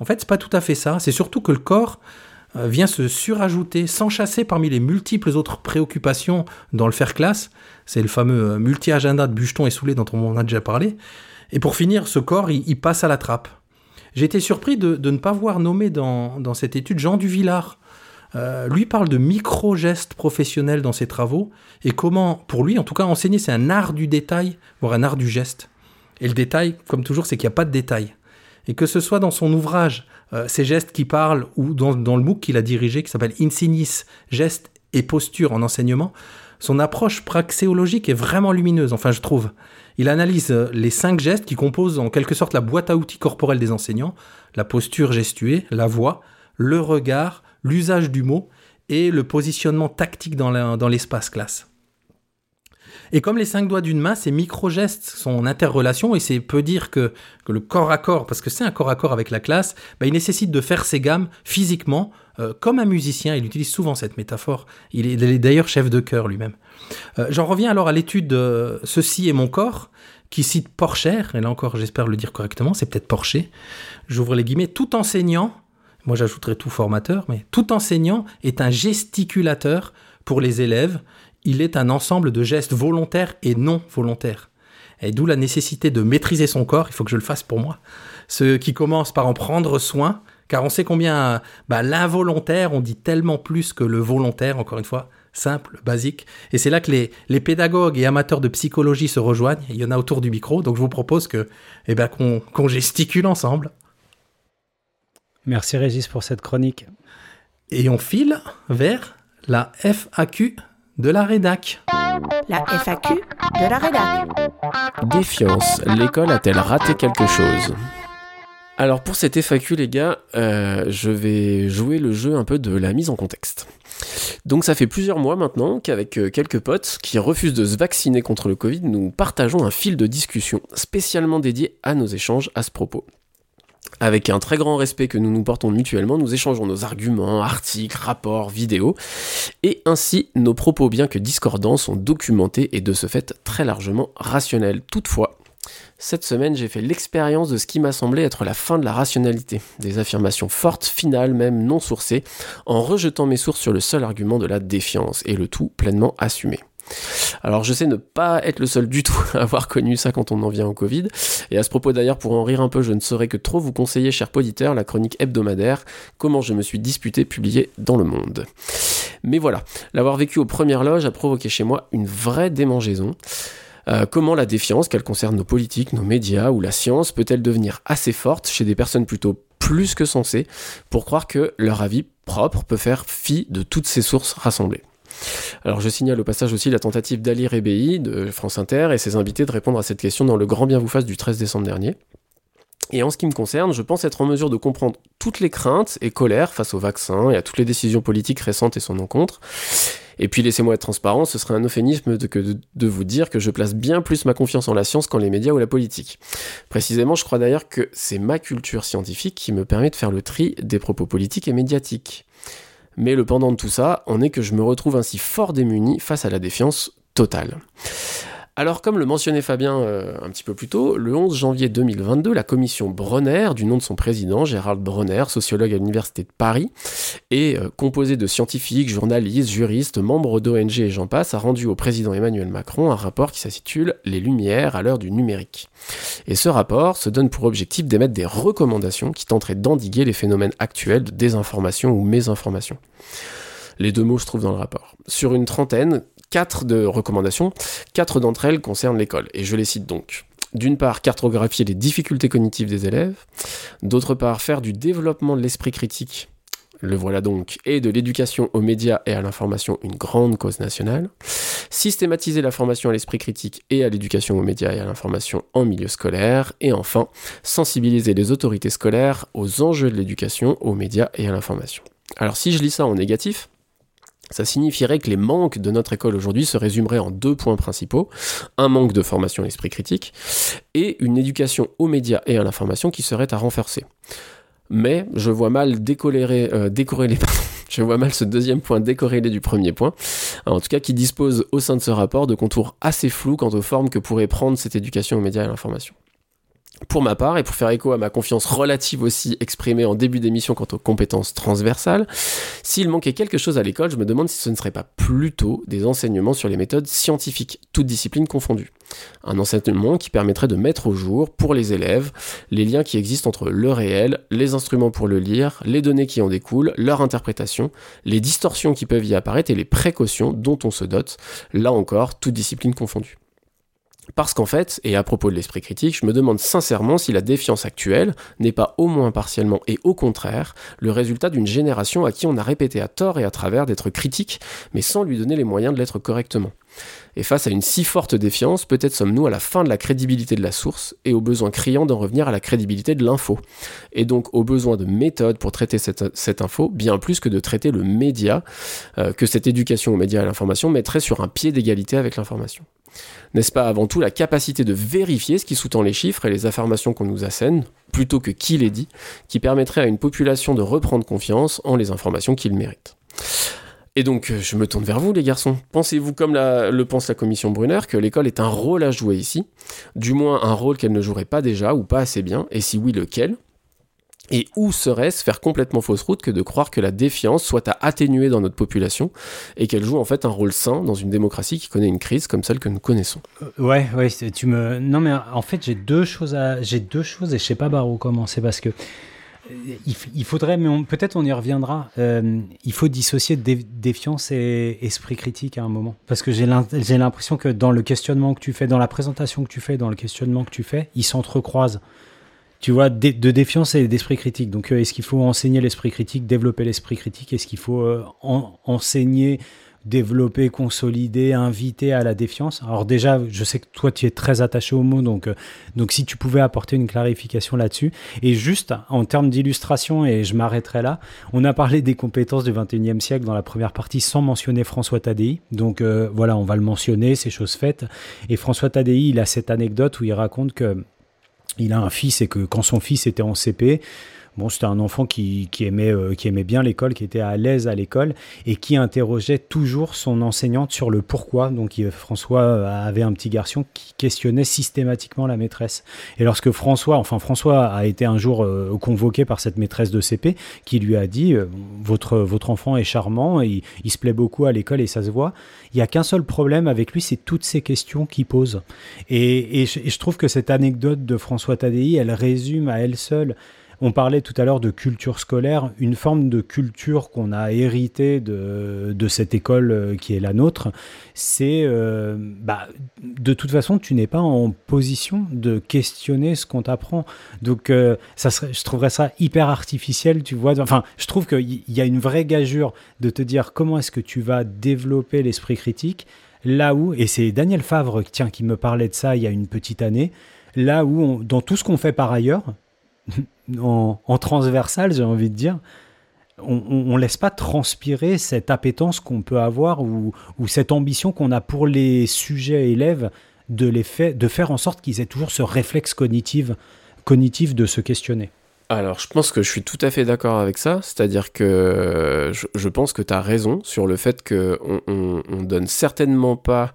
En fait, c'est pas tout à fait ça. C'est surtout que le corps euh, vient se surajouter, s'enchasser parmi les multiples autres préoccupations dans le faire classe. C'est le fameux euh, multi-agenda de Bucheton et Soulet dont on a déjà parlé. Et pour finir, ce corps, il, passe à la trappe. J'ai été surpris de, ne pas voir nommé dans, dans cette étude Jean Duvillard. Euh, lui parle de micro-gestes professionnels dans ses travaux et comment, pour lui en tout cas, enseigner, c'est un art du détail, voire un art du geste. Et le détail, comme toujours, c'est qu'il n'y a pas de détail. Et que ce soit dans son ouvrage, euh, ces gestes qui parlent, ou dans, le MOOC qu'il a dirigé, qui s'appelle Insignis, gestes et posture en enseignement, son approche praxéologique est vraiment lumineuse, enfin je trouve. Il analyse euh, les cinq gestes qui composent en quelque sorte la boîte à outils corporelle des enseignants, la posture gestuée, la voix, le regard, l'usage du mot et le positionnement tactique dans l'espace classe. Et comme les cinq doigts d'une main, ces micro-gestes sont en interrelation et c'est peut dire que, que le corps à corps, parce que c'est un corps à corps avec la classe, bah, il nécessite de faire ses gammes physiquement, euh, comme un musicien. Il utilise souvent cette métaphore. Il est, il est d'ailleurs chef de chœur lui-même. Euh, J'en reviens alors à l'étude de Ceci est mon corps, qui cite Porcher, et là encore j'espère le dire correctement, c'est peut-être Porcher. J'ouvre les guillemets, tout enseignant, moi j'ajouterais tout formateur, mais tout enseignant est un gesticulateur pour les élèves. Il est un ensemble de gestes volontaires et non volontaires. Et d'où la nécessité de maîtriser son corps, il faut que je le fasse pour moi. ceux qui commencent par en prendre soin, car on sait combien bah, l'involontaire, on dit tellement plus que le volontaire, encore une fois, simple, basique. Et c'est là que les, les pédagogues et amateurs de psychologie se rejoignent. Il y en a autour du micro, donc je vous propose que, eh ben, qu'on qu'on gesticule ensemble. Merci Régis pour cette chronique. Et on file vers la FAQ de la rédac. La FAQ de la rédac. Défiance, l'école a-t-elle raté quelque chose? Alors pour cette FAQ les gars, euh, je vais jouer le jeu un peu de la mise en contexte. Donc ça fait plusieurs mois maintenant qu'avec euh, quelques potes qui refusent de se vacciner contre le Covid, nous partageons un fil de discussion spécialement dédié à nos échanges à ce propos. Avec un très grand respect que nous nous portons mutuellement, nous échangeons nos arguments, articles, rapports, vidéos, et ainsi nos propos, bien que discordants, sont documentés et de ce fait très largement rationnels. Toutefois, cette semaine, j'ai fait l'expérience de ce qui m'a semblé être la fin de la rationalité, des affirmations fortes, finales, même non sourcées, en rejetant mes sources sur le seul argument de la défiance, et le tout pleinement assumé. Alors je sais ne pas être le seul du tout à avoir connu ça quand on en vient au Covid, et à ce propos d'ailleurs pour en rire un peu, je ne saurais que trop vous conseiller, cher poditeur, la chronique hebdomadaire Comment je me suis disputé publiée dans Le Monde. Mais voilà, l'avoir vécu aux premières loges a provoqué chez moi une vraie démangeaison. Euh, comment la défiance, qu'elle concerne nos politiques, nos médias ou la science, peut-elle devenir assez forte chez des personnes plutôt plus que sensées pour croire que leur avis propre peut faire fi de toutes ces sources rassemblées? Alors je signale au passage aussi la tentative d'Ali Rebei de France Inter et ses invités de répondre à cette question dans le grand bien vous fasse du 13 décembre dernier. Et en ce qui me concerne, je pense être en mesure de comprendre toutes les craintes et colères face au vaccin et à toutes les décisions politiques récentes et son encontre. Et puis laissez-moi être transparent, ce serait un euphémisme de vous dire que je place bien plus ma confiance en la science qu'en les médias ou la politique. Précisément, je crois d'ailleurs que c'est ma culture scientifique qui me permet de faire le tri des propos politiques et médiatiques. Mais le pendant de tout ça, on est que je me retrouve ainsi fort démuni face à la défiance totale. Alors comme le mentionnait Fabien euh, un petit peu plus tôt, le 11 janvier 2022, la commission Bronner, du nom de son président, Gérald Bronner, sociologue à l'Université de Paris, et euh, composée de scientifiques, journalistes, juristes, membres d'ONG et j'en passe, a rendu au président Emmanuel Macron un rapport qui s'intitule Les Lumières à l'heure du numérique. Et ce rapport se donne pour objectif d'émettre des recommandations qui tenteraient d'endiguer les phénomènes actuels de désinformation ou mésinformation. Les deux mots se trouvent dans le rapport. Sur une trentaine, quatre de recommandations, quatre d'entre elles concernent l'école, et je les cite donc. D'une part, cartographier les difficultés cognitives des élèves, d'autre part, faire du développement de l'esprit critique, le voilà donc, et de l'éducation aux médias et à l'information une grande cause nationale, systématiser la formation à l'esprit critique et à l'éducation aux médias et à l'information en milieu scolaire, et enfin, sensibiliser les autorités scolaires aux enjeux de l'éducation aux médias et à l'information. Alors si je lis ça en négatif, ça signifierait que les manques de notre école aujourd'hui se résumeraient en deux points principaux. Un manque de formation à l'esprit critique et une éducation aux médias et à l'information qui serait à renforcer. Mais je vois mal décolérer, euh, je vois mal ce deuxième point décorrélé du premier point, en tout cas qui dispose au sein de ce rapport de contours assez flous quant aux formes que pourrait prendre cette éducation aux médias et à l'information. Pour ma part, et pour faire écho à ma confiance relative aussi exprimée en début d'émission quant aux compétences transversales, s'il manquait quelque chose à l'école, je me demande si ce ne serait pas plutôt des enseignements sur les méthodes scientifiques, toutes disciplines confondues. Un enseignement qui permettrait de mettre au jour, pour les élèves, les liens qui existent entre le réel, les instruments pour le lire, les données qui en découlent, leur interprétation, les distorsions qui peuvent y apparaître et les précautions dont on se dote, là encore, toutes disciplines confondues. Parce qu'en fait, et à propos de l'esprit critique, je me demande sincèrement si la défiance actuelle n'est pas au moins partiellement et au contraire le résultat d'une génération à qui on a répété à tort et à travers d'être critique, mais sans lui donner les moyens de l'être correctement. Et face à une si forte défiance, peut-être sommes-nous à la fin de la crédibilité de la source et au besoin criant d'en revenir à la crédibilité de l'info. Et donc au besoin de méthodes pour traiter cette, info, bien plus que de traiter le média, euh, que cette éducation aux médias et à l'information mettrait sur un pied d'égalité avec l'information. N'est-ce pas avant tout la capacité de vérifier ce qui sous-tend les chiffres et les affirmations qu'on nous assène, plutôt que qui les dit, qui permettrait à une population de reprendre confiance en les informations qu'il mérite? Et donc, je me tourne vers vous, les garçons. Pensez-vous, comme le pense la commission Brunner, que l'école est un rôle à jouer ici? Du moins, un rôle qu'elle ne jouerait pas déjà ou pas assez bien, et si oui, lequel? Et où serait-ce faire complètement fausse route que de croire que la défiance soit à atténuer dans notre population et qu'elle joue en fait un rôle sain dans une démocratie qui connaît une crise comme celle que nous connaissons? Euh, Ouais, ouais, tu me. Non, mais en fait, j'ai deux choses. J'ai deux choses et je sais pas par où commencer parce que euh, il, faudrait, mais peut-être on y reviendra. euh, il faut dissocier dé- défiance et esprit critique à un moment parce que j'ai l'impression que dans le questionnement que tu fais, dans la présentation que tu fais, dans le questionnement que tu fais, ils s'entrecroisent. Tu vois, de défiance et d'esprit critique. Donc, euh, est-ce qu'il faut enseigner l'esprit critique, développer l'esprit critique? Est-ce qu'il faut euh, en- enseigner développer, consolider, inviter à la défiance. Alors déjà, je sais que toi, tu es très attaché au mot, donc, euh, donc si tu pouvais apporter une clarification là-dessus. Et juste en termes d'illustration, et je m'arrêterai là, on a parlé des compétences du 21e siècle dans la première partie sans mentionner François Tadei. Donc euh, voilà, on va le mentionner, c'est chose faite. Et François Tadei, il a cette anecdote où il raconte que il a un fils et que quand son fils était en CP, C'était un enfant qui, aimait, euh, qui aimait bien l'école, qui était à l'aise à l'école et qui interrogeait toujours son enseignante sur le pourquoi. Donc François euh, avait un petit garçon qui questionnait systématiquement la maîtresse. Et lorsque François, enfin François a été un jour euh, convoqué par cette maîtresse de CP qui lui a dit votre, votre enfant est charmant, il, il se plaît beaucoup à l'école et ça se voit. Il n'y a qu'un seul problème avec lui, c'est toutes ces questions qu'il pose. Et, et je, et je trouve que cette anecdote de François Tadei, elle résume à elle seule on parlait tout à l'heure de culture scolaire, une forme de culture qu'on a héritée de, cette école euh, qui est la nôtre, c'est euh, bah, de toute façon, tu n'es pas en position de questionner ce qu'on t'apprend. Donc, euh, ça je trouverais ça hyper artificiel, tu vois. Enfin, je trouve qu'il y a une vraie gageure de te dire comment est-ce que tu vas développer l'esprit critique, là où, et c'est Daniel Favre tiens, qui me parlait de ça il y a une petite année, là où, dans tout ce qu'on fait par ailleurs, en, en transversal, j'ai envie de dire, on, on laisse pas transpirer cette appétence qu'on peut avoir ou, cette ambition qu'on a pour les sujets élèves de, les faire en sorte qu'ils aient toujours ce réflexe cognitif, cognitif de se questionner. Alors, je pense que je suis tout à fait d'accord avec ça. C'est-à-dire que je, je pense que tu as raison sur le fait qu'on on, on donne certainement pas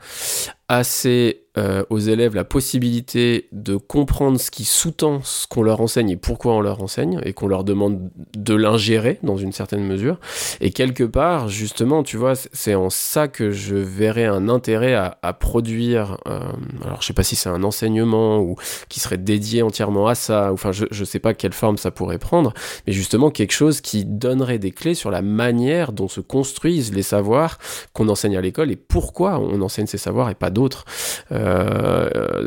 assez euh, aux élèves la possibilité de comprendre ce qui sous-tend ce qu'on leur enseigne et pourquoi on leur enseigne et qu'on leur demande de l'ingérer dans une certaine mesure. Et quelque part, justement, tu vois, c'est- en ça que je verrais un intérêt à, à produire. euh, alors, je sais pas si c'est un enseignement ou qui serait dédié entièrement à ça. Enfin, je, je sais pas quelle forme ça pourrait prendre, mais justement quelque chose qui donnerait des clés sur la manière dont se construisent les savoirs qu'on enseigne à l'école et pourquoi on enseigne ces savoirs et pas d'autres, euh,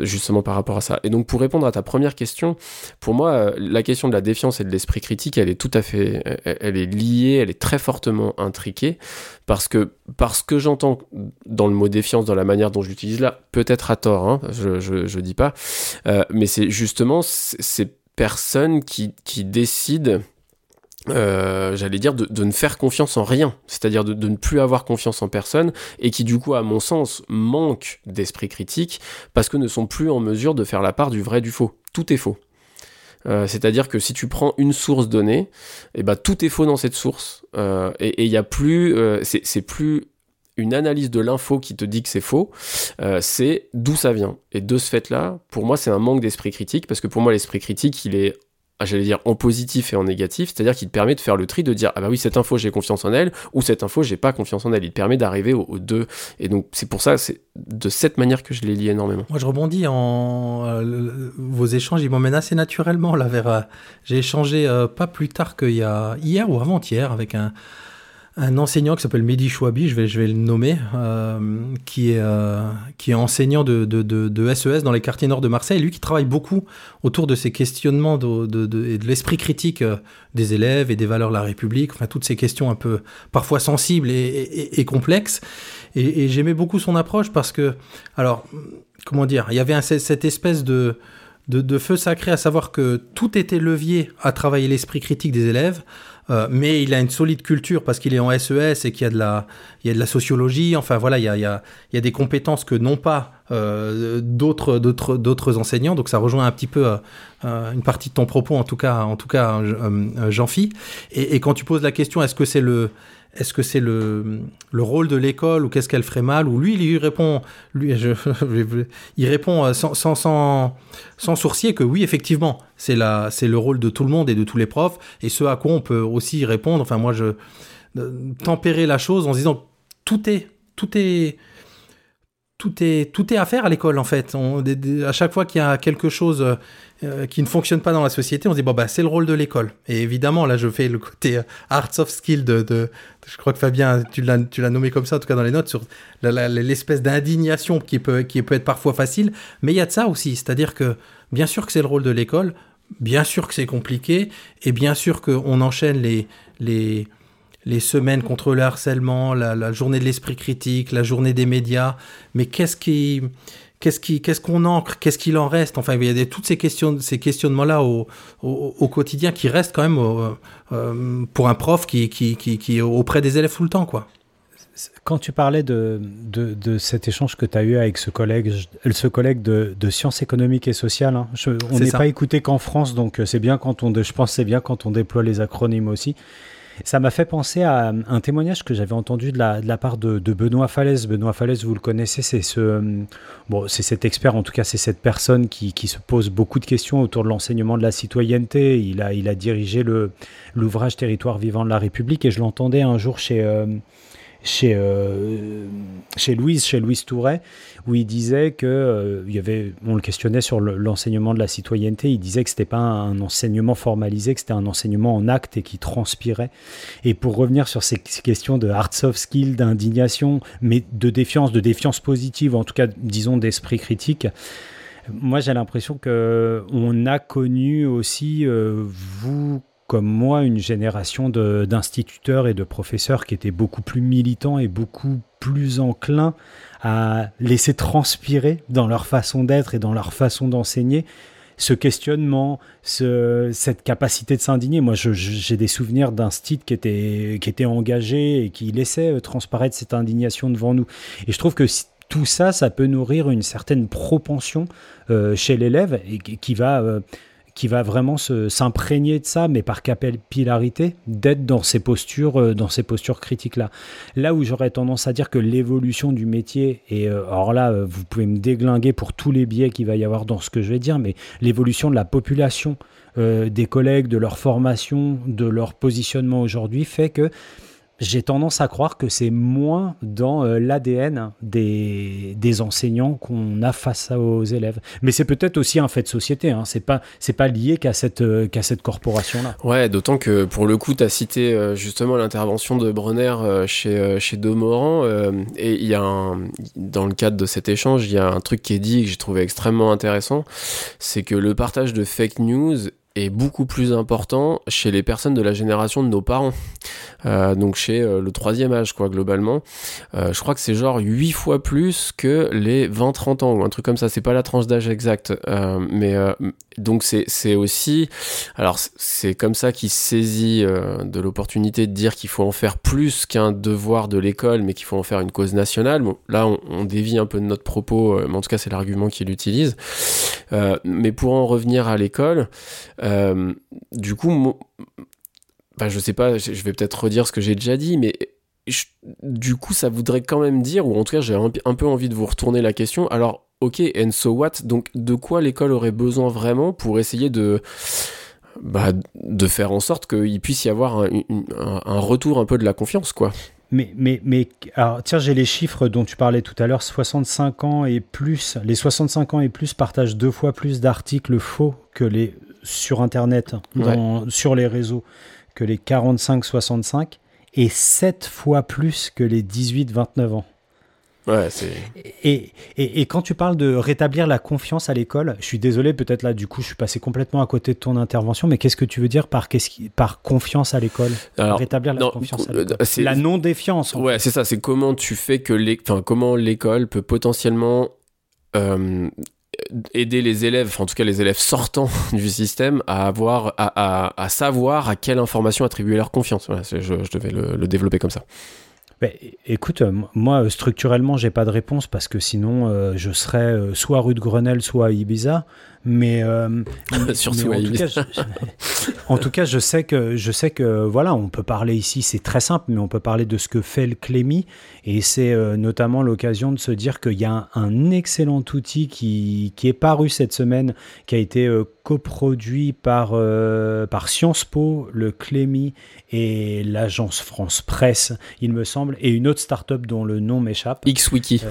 justement par rapport à ça. Et donc pour répondre à ta première question, pour moi, euh, la question de la défiance et de l'esprit critique, elle est tout à fait, elle, est liée, elle est très fortement intriquée, parce que parce que j'entends dans le mot défiance, dans la manière dont je l'utilise là, peut-être à tort, hein, je, je, je dis pas, euh, mais c'est justement ces personnes qui, qui décident euh, j'allais dire, de, de ne faire confiance en rien, c'est-à-dire de, de ne plus avoir confiance en personne, et qui du coup, à mon sens, manquent d'esprit critique, parce que ne sont plus en mesure de faire la part du vrai du faux. Tout est faux. Euh, c'est-à-dire que si tu prends une source donnée, et ben tout est faux dans cette source, euh, et il y a plus, euh, c'est plus une analyse de l'info qui te dit que c'est faux, euh, c'est d'où ça vient. Et de ce fait-là, pour moi, c'est un manque d'esprit critique, parce que pour moi, l'esprit critique, il est j'allais dire en positif et en négatif, c'est-à-dire qu'il te permet de faire le tri, de dire ah bah oui cette info j'ai confiance en elle ou cette info j'ai pas confiance en elle. Il te permet d'arriver aux, deux et donc c'est pour ça c'est de cette manière que je les lis énormément. Moi, je rebondis en euh, vos échanges, ils m'emmènent assez naturellement là vers. euh, J'ai échangé euh, pas plus tard qu'il y a hier ou avant-hier avec un un enseignant qui s'appelle Mehdi Chouabi, je vais, le nommer, euh, qui, est, euh, qui est enseignant de, SES dans les quartiers nord de Marseille, lui qui travaille beaucoup autour de ces questionnements de, l'esprit critique euh, des élèves et des valeurs de la République, enfin toutes ces questions un peu parfois sensibles et, complexes. Et, j'aimais beaucoup son approche parce que, alors, comment dire, il y avait cette espèce de feu sacré à savoir que tout était levier à travailler l'esprit critique des élèves. Euh, mais il a une solide culture parce qu'il est en SES et qu'il y a de la, il y a de la sociologie. Enfin voilà, il y a, il y a, il y a des compétences que n'ont pas euh, d'autres d'autres d'autres enseignants. Donc ça rejoint un petit peu euh, une partie de ton propos, en tout cas en tout cas Jean-Phi. Et quand tu poses la question, est-ce que c'est le est-ce que c'est le, le rôle de l'école ou qu'est-ce qu'elle ferait mal Ou lui, il répond, lui, il répond euh, sans, sans, sans, sourcier que oui, effectivement, c'est le rôle de tout le monde et de tous les profs. Et ce à quoi on peut aussi répondre. Enfin, moi, je euh, tempérer la chose en se disant tout est, tout est, tout est, tout est à faire à l'école en fait. On, à chaque fois qu'il y a quelque chose euh, qui ne fonctionne pas dans la société, on se dit bon bah c'est le rôle de l'école. Et évidemment là je fais le côté euh, arts of skill de, de- je crois que Fabien tu l'as, tu l'as nommé comme ça en tout cas dans les notes sur l'espèce d'indignation qui peut, qui peut être parfois facile. Mais il y a de ça aussi, c'est-à-dire que bien sûr que c'est le rôle de l'école, bien sûr que c'est compliqué et bien sûr qu'on enchaîne les les les semaines contre le harcèlement, la, la journée de l'esprit critique, la journée des médias. Mais qu'est-ce qui, qu'est-ce qui, qu'est-ce qu'on ancre, qu'est-ce qu'il en reste? Enfin, il y a des, toutes ces questions, ces questionnements-là au, au, au quotidien qui restent quand même euh, euh, pour un prof qui, qui, qui, qui est auprès des élèves tout le temps, quoi. Quand tu parlais de, de, de cet échange que tu as eu avec ce collègue, ce collègue de, de sciences économiques et sociales, hein, je- on n'est pas écouté qu'en France, donc euh, c'est bien quand on, je pense que c'est bien quand on déploie les acronymes aussi. Ça m'a fait penser à un témoignage que j'avais entendu de la, part de, Benoît Falaise. Benoît Falaise, vous le connaissez, c'est ce, euh, cet expert, en tout cas, c'est cette personne qui, se pose beaucoup de questions autour de l'enseignement de la citoyenneté. Il a, dirigé l'ouvrage Territoire vivant de la République et je l'entendais un jour chez, euh, chez, euh, chez Louise, chez Louise Touret, où il disait que euh, il y avait, on le questionnait sur le- l'enseignement de la citoyenneté, il disait que c'était pas un enseignement formalisé, que c'était un enseignement en acte et qui transpirait. Et pour revenir sur ces, ces questions de hard soft skill, d'indignation, mais de défiance, de défiance positive, en tout cas, disons, d'esprit critique, moi j'ai l'impression que on a connu aussi, euh, vous comme moi, une génération d'instituteurs et de professeurs qui étaient beaucoup plus militants et beaucoup plus enclins à laisser transpirer dans leur façon d'être et dans leur façon d'enseigner ce questionnement, ce- cette capacité de s'indigner. Moi, j'ai des souvenirs d'un stit qui était, engagé et qui laissait euh, transparaître cette indignation devant nous. Et je trouve que tout ça, ça peut nourrir une certaine propension euh, chez l'élève et qui qui va, euh, qui va vraiment s'imprégner de ça, mais par capillarité, d'être dans ces postures, euh, dans ces postures critiques-là. Là où j'aurais tendance à dire que l'évolution du métier, et euh, alors là, euh, vous pouvez me déglinguer pour tous les biais qu'il va y avoir dans ce que je vais dire, mais l'évolution de la population, euh, des collègues, de leur formation, de leur positionnement aujourd'hui, fait que j'ai tendance à croire que c'est moins dans euh, l'ADN des, des enseignants qu'on a face aux élèves. Mais c'est peut-être aussi un fait de société, hein. c'est pas, pas lié qu'à cette, euh, qu'à cette corporation-là. Ouais, d'autant que pour le coup, tu as cité euh, justement l'intervention de Brenner chez, chez Demorand. euh, et il y a un, dans le cadre de cet échange, il y a un truc qui est dit que j'ai trouvé extrêmement intéressant c'est que le partage de fake news est beaucoup plus important chez les personnes de la génération de nos parents. Euh, donc chez euh, le troisième âge, quoi, globalement. Euh, je crois que c'est genre 8 fois plus que les 20-30 ans ou un truc comme ça. C'est pas la tranche d'âge exacte. Mais donc c'est aussi. Alors c'est comme ça qu'il saisit de l'opportunité de dire qu'il faut en faire plus qu'un devoir de l'école, mais qu'il faut en faire une cause nationale. Bon, là, on, on dévie un peu de notre propos, mais en tout cas, c'est l'argument qu'il utilise. Mais pour en revenir à l'école, euh, du coup, mo- bah, je sais pas, je vais peut-être redire ce que j'ai déjà dit, mais du coup, ça voudrait quand même dire, ou en tout cas, j'ai un, peu envie de vous retourner la question. Alors, ok, and so Donc, de quoi l'école aurait besoin vraiment pour essayer de, bah, de faire en sorte qu'il puisse y avoir un, retour un peu de la confiance, quoi? Mais, mais, mais tiens, j'ai les chiffres dont tu parlais tout à l'heure. 65 ans et plus, les 65 ans et plus partagent deux fois plus d'articles faux que les sur Internet, dans- sur les réseaux, que les 45-65 et 7 fois plus que les 18-29 ans. Ouais, c'est. Et, et, et quand tu parles de rétablir la confiance à l'école, je suis désolé, peut-être là, du coup, je suis passé complètement à côté de ton intervention, mais qu'est-ce que tu veux dire par, qu'est-ce qui- par confiance à l'école? Alors, Rétablir la non, confiance à euh, l'école. c'est- La non-défiance. en Ouais, c'est ça. C'est comment tu fais que les, enfin, comment l'école peut potentiellement euh, aider les élèves, en tout cas les élèves sortants du système, à avoir, à, savoir à quelle information attribuer leur confiance. Je, devais le, développer comme ça. Écoute, euh, moi, euh, structurellement, j'ai pas de réponse parce que sinon, euh, je serais soit rue de Grenelle, soit à Ibiza. Mais, euh, Surtout mais en, tout cas, je, en tout cas, je sais que, je sais que voilà, on peut parler ici, c'est très simple, mais on peut parler de ce que fait le Clémy. Et c'est euh, notamment l'occasion de se dire qu'il y a un, un excellent outil qui, qui est paru cette semaine, qui a été euh, coproduit par, par Sciences Po, le Clémy et l'agence France Presse, il me semble, et une autre start-up dont le nom m'échappe. X-Wiki.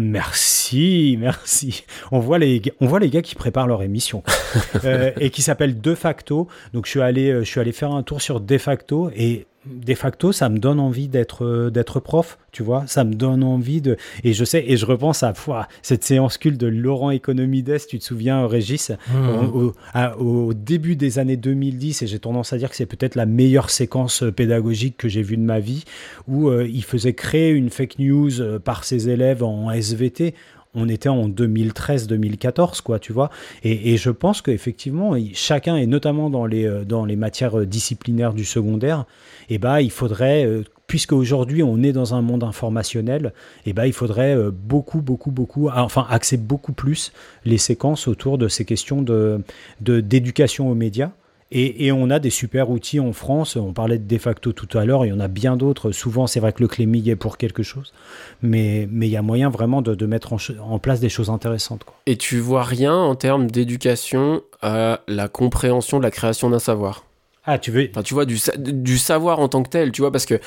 Merci, merci. On voit les, gars- on voit les gars qui préparent leur émission Euh, et qui s'appelle De facto. Donc je suis allé, euh, je suis allé faire un tour sur De facto et De facto, ça me donne envie d'être, euh, d'être prof. Tu vois, ça me donne envie de. Et je sais, et je repense à cette séance culte de Laurent Economides. Tu te souviens, Régis, Mmh. au, au- début des années 2010, et j'ai tendance à dire que c'est peut-être la meilleure séquence euh, pédagogique que j'ai vue de ma vie, où euh, il faisait créer une fake news par ses élèves en SVT. On était en 2013-2014, quoi, tu vois. Et, je pense qu'effectivement, chacun, et notamment dans les, euh, dans les matières euh, disciplinaires du secondaire, eh ben, il faudrait, euh, puisque aujourd'hui on est dans un monde informationnel, eh ben, il faudrait beaucoup, beaucoup, beaucoup, ah, enfin, axer beaucoup plus les séquences autour de ces questions de- d'éducation aux médias. Et, on a des super outils en France. On parlait de de facto tout à l'heure. Il y en a bien d'autres. Souvent, c'est vrai que le Clémy est pour quelque chose. Mais il y a moyen vraiment de, mettre en, place des choses intéressantes. Et tu vois rien en termes d'éducation à la compréhension de la création d'un savoir? Ah, tu veux. Enfin, tu vois, du, du savoir en tant que tel, tu vois, parce que,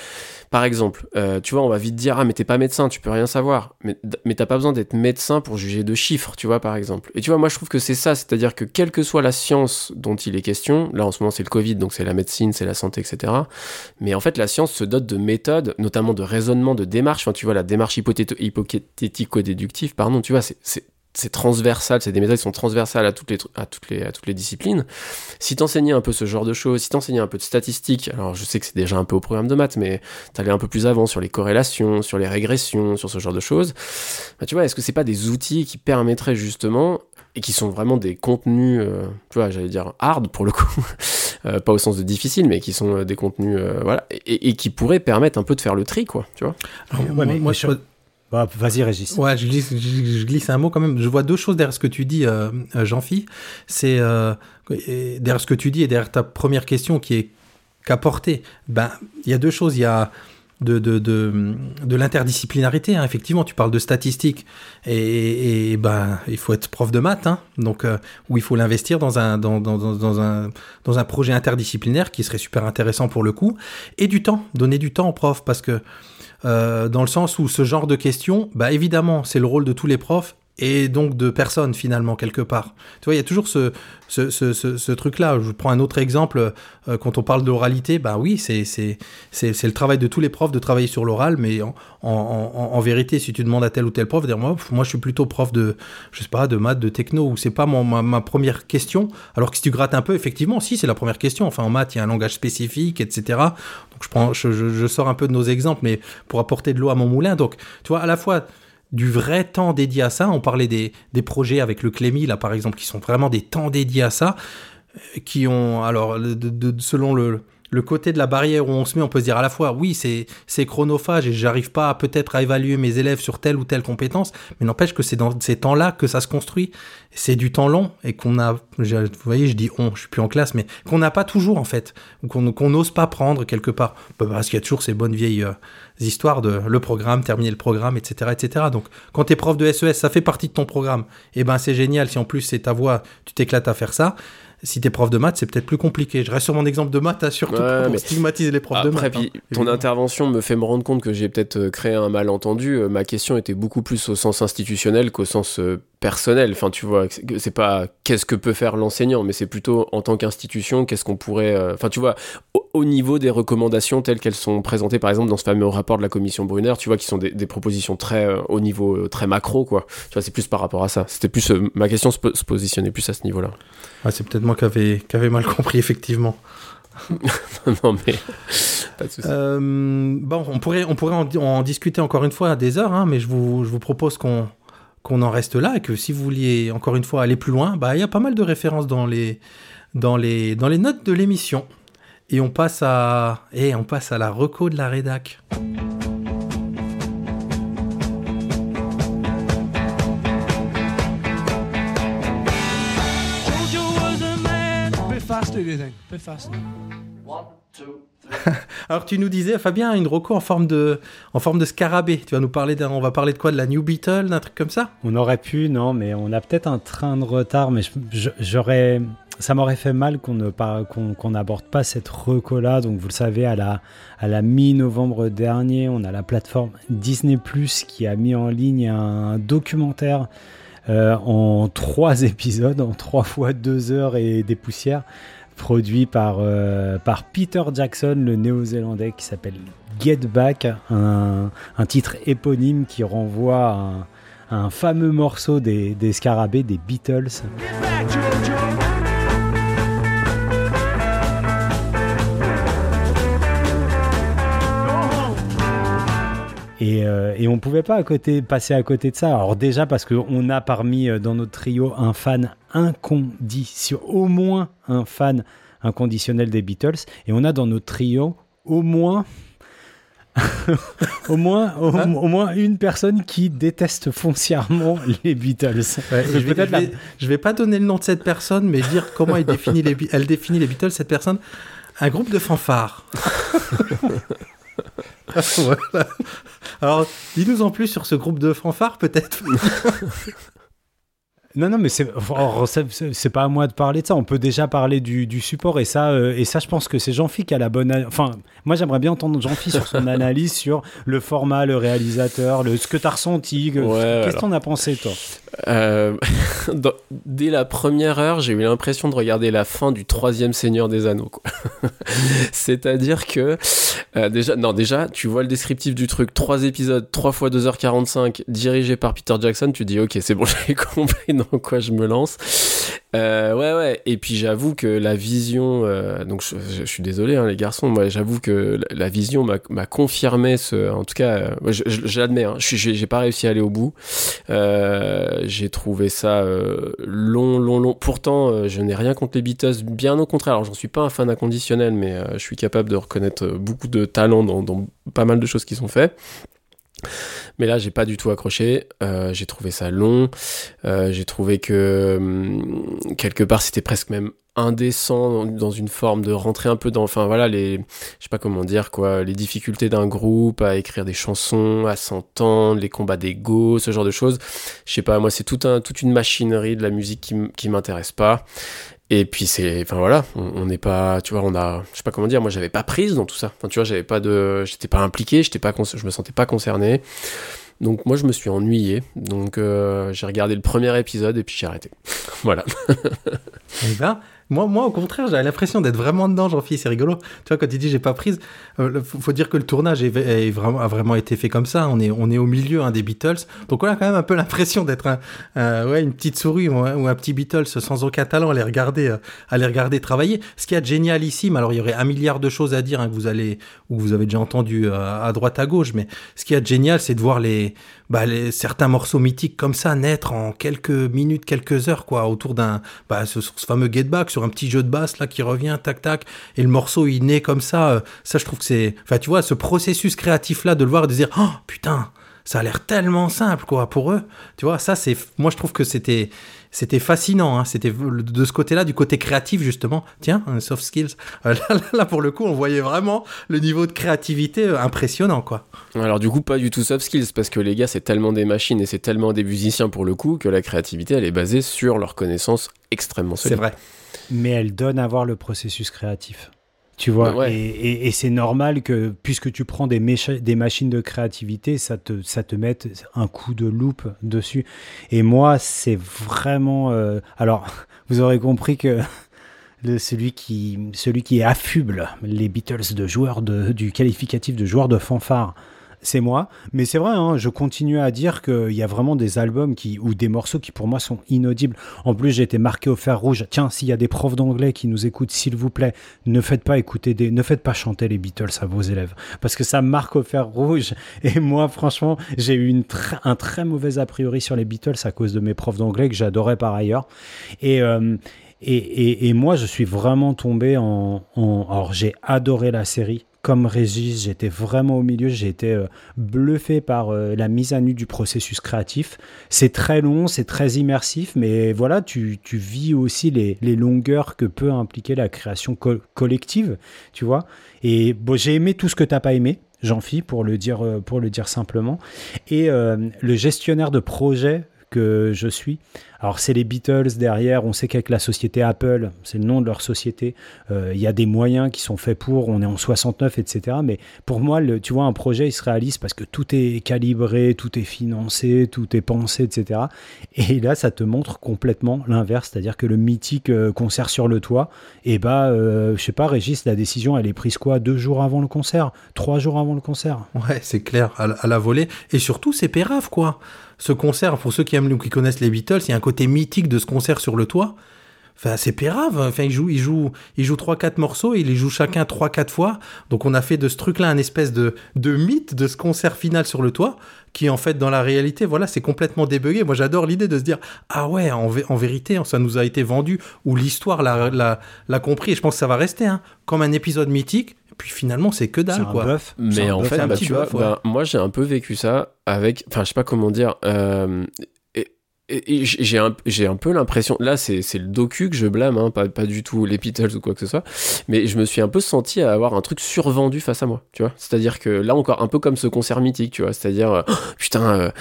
par exemple, euh, tu vois, on va vite dire, ah, mais t'es pas médecin, tu peux rien savoir. Mais, mais t'as pas besoin d'être médecin pour juger de chiffres, tu vois, par exemple. Et tu vois, moi, je trouve que c'est ça, c'est-à-dire que quelle que soit la science dont il est question, là, en ce moment, c'est le Covid, donc c'est la médecine, c'est la santé, etc. Mais en fait, la science se dote de méthodes, notamment de raisonnement, de démarche. Enfin, tu vois, la démarche hypothético-déductive, pardon, tu vois, c'est- c'est transversal, c'est des méthodes qui sont transversales à toutes les, à toutes les, à toutes les disciplines. Si t'enseignais un peu ce genre de choses, si t'enseignais un peu de statistiques, alors je sais que c'est déjà un peu au programme de maths, mais t'allais un peu plus avant sur les corrélations, sur les régressions, sur ce genre de choses, bah, tu vois, est-ce que c'est pas des outils qui permettraient justement, et qui sont vraiment des contenus, euh, tu vois, j'allais dire hard pour le coup, euh, pas au sens de difficile, mais qui sont euh, des contenus, euh, voilà, et, et qui pourraient permettre un peu de faire le tri, quoi, tu vois? Alors, Ouais, moi, mais- moi, mais je, sur- Bah, vas-y, Régis. Ouais, je glisse, un mot quand même. Je vois deux choses derrière ce que tu dis, euh, euh, Jean-Phi. C'est euh, derrière ce que tu dis et derrière ta première question qui est qu'apporter. Ben, il y a deux choses. Il y a de, de, de, l'interdisciplinarité. hein. Effectivement, tu parles de statistiques et, ben, il faut être prof de maths, hein. donc où il faut l'investir dans un, dans, dans, dans un, dans un projet interdisciplinaire qui serait super intéressant pour le coup, et du temps, donner du temps aux profs parce que euh, dans le sens où ce genre de questions, bah évidemment, c'est le rôle de tous les profs et donc de personne finalement quelque part. Tu vois, il y a toujours ce, ce, ce, truc-là. Je prends un autre exemple. euh, quand on parle d'oralité, bah oui, c'est le travail de tous les profs de travailler sur l'oral, mais en, en, en, vérité, si tu demandes à tel ou tel prof, dire moi, moi je suis plutôt prof de, je sais pas, de maths, de techno, ou c'est pas mon, ma, ma première question. Alors que si tu grattes un peu, effectivement, si c'est la première question. Enfin, en maths, il y a un langage spécifique, etc. Donc je prends, je, je, je sors un peu de nos exemples, mais pour apporter de l'eau à mon moulin. Donc, tu vois, à la fois du vrai temps dédié à ça. On parlait des, des projets avec le Clémy, là, par exemple, qui sont vraiment des temps dédiés à ça, euh, qui ont, alors, selon le, le côté de la barrière où on se met, on peut se dire à la fois, oui, c'est chronophage et j'arrive pas peut-être à évaluer mes élèves sur telle ou telle compétence, mais n'empêche que c'est dans ces temps-là que ça se construit. C'est du temps long et qu'on a, vous voyez, je dis on, je suis plus en classe, mais qu'on n'a pas toujours en fait, ou qu'on n'ose pas prendre quelque part, Bah, parce qu'il y a toujours ces bonnes vieilles euh, histoires de le programme, terminer le programme, etc., etc. Donc, quand t'es prof de SES, ça fait partie de ton programme. Et ben, c'est génial si en plus c'est ta voix, tu t'éclates à faire ça. Si t'es prof de maths, c'est peut-être plus compliqué. Je reste sur mon exemple de maths, surtout Ouais, pour stigmatiser les profs de maths. puis, hein, ton intervention me fait me rendre compte que j'ai peut-être euh, créé un malentendu. Euh, Ma question était beaucoup plus au sens institutionnel qu'au sens euh, personnel. Enfin, tu vois, c'est- pas qu'est-ce que peut faire l'enseignant, mais c'est plutôt en tant qu'institution, qu'est-ce qu'on pourrait. euh, Enfin, tu vois, au, au niveau des recommandations telles qu'elles sont présentées, par exemple, dans ce fameux rapport de la commission Brunner, tu vois, qui sont des, des propositions très euh, au niveau euh, très macro, quoi. Tu vois, c'est plus par rapport à ça. C'était plus euh, ma question se, se positionnait plus à ce niveau-là. Ouais, c'est peut-être moi qui avais, qui avais mal compris, effectivement. non, mais pas de souci. Bon, on pourrait, on pourrait en discuter encore une fois à des heures, hein, mais je vous, je vous propose qu'on qu'on en reste là et que si vous vouliez encore une fois aller plus loin, bah il y a pas mal de références dans les dans les notes de l'émission. Et eh, on passe à la reco de la rédac. Alors tu nous disais, Fabien, une roco en forme de, en forme de scarabée. Tu vas nous parler d'un, on va parler de quoi? De la New Beetle, d'un truc comme ça? On aurait pu, non, mais on a peut-être un train de retard, mais j'aurais, ça m'aurait fait mal qu'on ne n'aborde pas cette reco-là. Donc vous le savez, à la, à la mi-novembre dernier, on a la plateforme Disney Plus qui a mis en ligne un documentaire euh, en trois épisodes, en trois fois deux heures et des poussières, produit par, euh, par Peter Jackson, le néo-zélandais, qui s'appelle Get Back, un, titre éponyme qui renvoie à un, à un fameux morceau des, des Scarabées, des Beatles. Et, euh, et on pouvait pas à côté, passer à côté de ça. Alors déjà parce qu'on a parmi euh, dans notre trio un fan inconditionnel, au moins un fan inconditionnel des Beatles, et on a dans notre trio au moins au moins au, Hein au moins une personne qui déteste foncièrement les Beatles. Ouais, je, vais, la- vais, je vais pas donner le nom de cette personne, mais dire comment elle définit les, Be- elle définit les Beatles, cette personne. Un groupe de fanfares. Alors, dis-nous en plus sur ce groupe de fanfares, peut-être. Non, non, mais c'est pas à moi de parler de ça. On peut déjà parler du, du support et ça, euh, et ça, je pense que c'est Jean-Phi qui a la bonne. Enfin, moi, j'aimerais bien entendre Jean-Phi sur son analyse sur le format, le réalisateur, le ce que t'as ressenti. que- Ouais, Qu'est-ce alors. que t'en as pensé, toi? Euh, dans- dès la première heure, j'ai eu l'impression de regarder la fin du troisième Seigneur des Anneaux. C'est-à-dire que euh, déjà, non, déjà, tu vois le descriptif du truc, trois épisodes, 3 fois 2h45, dirigé par Peter Jackson, tu dis ok, c'est bon, j'ai compris dans quoi je me lance. Euh, ouais, ouais. Et puis j'avoue que la vision, euh, donc je, suis désolé hein, les garçons, moi j'avoue que la, vision m'a confirmé ce, en tout cas, euh, l'admets, hein, j'ai pas réussi à aller au bout. Euh, j'ai trouvé ça long, long, long. Pourtant, je n'ai rien contre les Beatles, bien au contraire. Alors, j'en suis pas un fan inconditionnel, mais je suis capable de reconnaître beaucoup de talent dans, dans pas mal de choses qui sont faites. Mais là, j'ai pas du tout accroché. Euh, j'ai trouvé ça long. Euh, j'ai trouvé que hum, quelque part, c'était presque même indécent dans, une forme de rentrer un peu dans, enfin voilà, les, je sais pas comment dire quoi, les difficultés d'un groupe à écrire des chansons, à s'entendre, les combats d'ego, ce genre de choses. Je sais pas, moi, c'est tout un, toute une machinerie de la musique qui m'intéresse pas. Et puis c'est, enfin voilà, on n'est pas, tu vois, on a, je sais pas comment dire, moi j'avais pas prise dans tout ça. Enfin tu vois, j'avais pas de, j'étais pas impliqué, j'étais pas, je me sentais pas concerné. Donc moi je me suis ennuyé. Donc euh, j'ai regardé le premier épisode et puis j'ai arrêté. voilà. Eh ben, moi, moi, au contraire, j'avais l'impression d'être vraiment dedans, Jean-Philippe, c'est rigolo. Tu vois, quand il dit j'ai pas prise, euh, faut, dire que le tournage a vraiment été fait comme ça. On est, on est au milieu hein, des Beatles. Donc on a quand même un peu l'impression d'être un, ouais, une petite souris ou un, petit Beatles sans aucun talent à les regarder, euh, regarder travailler. Ce qui est génial ici, mais alors il y aurait un milliard de choses à dire hein, que vous allez, ou vous avez déjà entendu euh, à droite à gauche, mais ce qui est génial, c'est de voir les, bah, certains morceaux mythiques comme ça naître en quelques minutes, quelques heures, quoi, autour d'un, bah, ce, fameux get back, sur un petit jeu de basse là qui revient, tac tac, et le morceau il naît comme ça. euh, ça, je trouve que c'est, enfin, tu vois, ce processus créatif là de le voir et de dire, oh putain, ça a l'air tellement simple, quoi, pour eux. Tu vois, ça, c'est, moi, je trouve que c'était, c'était fascinant. Hein, c'était de ce côté-là, du côté créatif justement. Tiens, un soft skills. Euh, là, là, là, pour le coup, on voyait vraiment le niveau de créativité euh, impressionnant, quoi. Alors du coup pas du tout soft skills parce que les gars c'est tellement des machines et c'est tellement des musiciens pour le coup que la créativité elle est basée sur leur connaissance extrêmement solide. C'est vrai. Mais elle donne à voir le processus créatif. Tu vois, Ouais. et, et- et c'est normal que puisque tu prends des, mécha- des machines de créativité, ça te, ça te mette un coup de loupe dessus. Et moi, c'est vraiment... euh, alors, vous aurez compris que le- celui, qui, celui qui affuble les Beatles de joueurs de, du qualificatif de joueurs de fanfare, c'est moi. Mais c'est vrai, hein, je continue à dire qu'il y a vraiment des albums qui, ou des morceaux qui pour moi sont inaudibles. En plus, j'ai été marqué au fer rouge. Tiens, s'il y a des profs d'anglais qui nous écoutent, s'il vous plaît, ne faites pas écouter des, ne faites pas chanter les Beatles à vos élèves, parce que ça marque au fer rouge. Et moi, franchement, j'ai eu une un très mauvais a priori sur les Beatles à cause de mes profs d'anglais que j'adorais par ailleurs. Et euh, et, et moi, je suis vraiment tombé en. en- alors, j'ai adoré la série comme Régis, j'étais vraiment au milieu. J'ai été euh, bluffé par euh, la mise à nu du processus créatif. C'est très long, c'est très immersif, mais voilà, tu, tu vis aussi les, longueurs que peut impliquer la création co- collective, tu vois. Et bon, j'ai aimé tout ce que t'as pas aimé. J'en fie pour le dire euh, pour le dire simplement. Et le gestionnaire de projet que je suis. Alors c'est les Beatles derrière, on sait qu'avec la société Apple, c'est le nom de leur société, euh, il y a des moyens qui sont faits pour, on est en 69, etc. Mais pour moi, tu vois, un projet, il se réalise parce que tout est calibré, tout est financé, tout est pensé, etc. Et là, ça te montre complètement l'inverse, c'est-à-dire que le mythique euh, concert sur le toit, et bah, euh, je sais pas, Régis, la décision, elle est prise quoi Deux jours avant le concert Trois jours avant le concert? Ouais, c'est clair, à, la- à la volée. Et surtout, c'est pérave, quoi. Ce concert, pour ceux qui aiment ou qui connaissent les Beatles, il y a un côté mythique de ce concert sur le toit. Enfin, c'est pérave. Enfin, ils jouent, ils jouent, ils jouent trois, quatre morceaux, ils les jouent chacun trois, quatre fois. Donc, on a fait de ce truc-là un espèce de, de mythe de ce concert final sur le toit, qui en fait, dans la réalité, voilà, c'est complètement débugué. Moi, j'adore l'idée de se dire, ah ouais, en, vé- en vérité, ça nous a été vendu, ou l'histoire l'a, compris. Et je pense que ça va rester, hein, comme un épisode mythique. Et puis finalement, c'est que C'est dalle, un quoi. bluff. Mais un en bluff. fait, bah, petit tu vois, bluff, ouais. bah, moi j'ai un peu vécu ça avec, enfin je sais pas comment dire, euh, et, et- et j'ai un, j'ai un peu l'impression, là c'est le docu que je blâme, hein, pas, pas du tout les Beatles ou quoi que ce soit, mais je me suis un peu senti à avoir un truc survendu face à moi, tu vois. C'est-à-dire que là encore, un peu comme ce concert mythique, tu vois, c'est-à-dire, oh, putain, euh,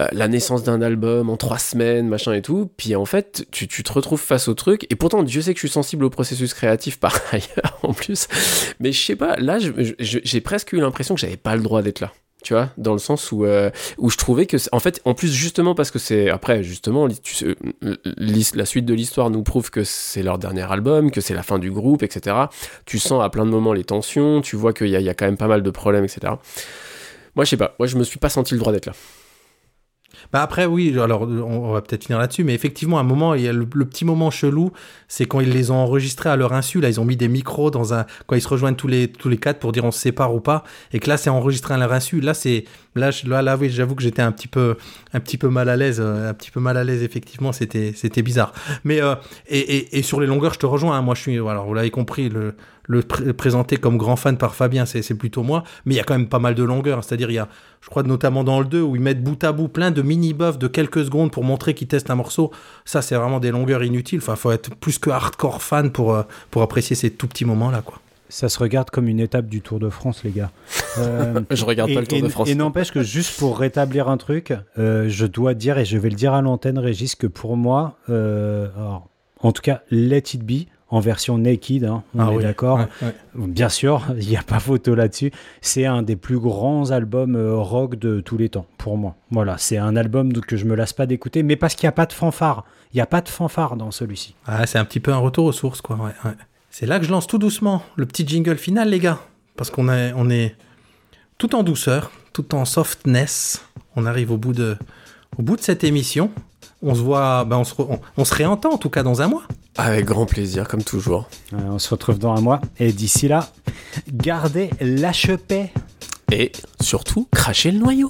euh, la naissance d'un album en trois semaines, machin et tout, puis en fait, tu, tu te retrouves face au truc, et pourtant Dieu sait que je suis sensible au processus créatif par ailleurs en plus, mais je sais pas, là, j'ai presque eu l'impression que j'avais pas le droit d'être là. Tu vois, dans le sens où, euh, où je trouvais que, en fait, en plus, justement, parce que c'est. Après, justement, l'his- la suite de l'histoire nous prouve que c'est leur dernier album, que c'est la fin du groupe, etc. Tu sens à plein de moments les tensions, tu vois qu'il y y a quand même pas mal de problèmes, etc. Moi, je sais pas, moi, je me suis pas senti le droit d'être là. Bah après, oui, alors on va peut-être finir là-dessus, mais effectivement, à un moment, il y a le, petit moment chelou, c'est quand ils les ont enregistrés à leur insu. Là, ils ont mis des micros dans un. Quand ils se rejoignent tous les, tous les quatre pour dire on se sépare ou pas, et que là, c'est enregistré à leur insu. Là, c'est. Là, là, là, oui, j'avoue que j'étais un petit peu, un petit peu mal à l'aise, euh, un petit peu mal à l'aise, effectivement, c'était, c'était bizarre. Mais, euh, et, et, et sur les longueurs, je te rejoins, hein. moi, je suis. Alors, vous l'avez compris, le, le pré- présenter comme grand fan par Fabien, c'est, c'est plutôt moi, mais il y a quand même pas mal de longueurs. C'est-à-dire, il y a, je crois, notamment dans le 2, où ils mettent bout à bout plein de mini-buffs de quelques secondes pour montrer qu'ils testent un morceau. Ça, c'est vraiment des longueurs inutiles. Enfin, faut être plus que hardcore fan pour, euh, pour apprécier ces tout petits moments-là, quoi. Ça se regarde comme une étape du Tour de France, les gars. Euh, Je regarde et, pas le Tour et- de France. et n'empêche que juste pour rétablir un truc, euh, je dois dire, et je vais le dire à l'antenne, Régis, que pour moi, euh, alors, en tout cas, Let It Be, en version naked, hein, on Ah est oui, d'accord. ouais, ouais. Bien sûr, il n'y a pas photo là-dessus. C'est un des plus grands albums euh, rock de tous les temps, pour moi. Voilà, c'est un album que je me lasse pas d'écouter, mais parce qu'il n'y a pas de fanfare. Il n'y a pas de fanfare dans celui-ci. Ah, c'est un petit peu un retour aux sources, quoi. Ouais. C'est là que je lance tout doucement le petit jingle final, les gars. Parce qu'on est, on est tout en douceur, tout en softness. On arrive au bout de, au bout de cette émission. On se voit, ben on, se re- on, on se réentend en tout cas dans un mois. Avec grand plaisir, comme toujours. Euh, on se retrouve dans un mois. Et d'ici là, gardez l'HEP. Et surtout, crachez le noyau.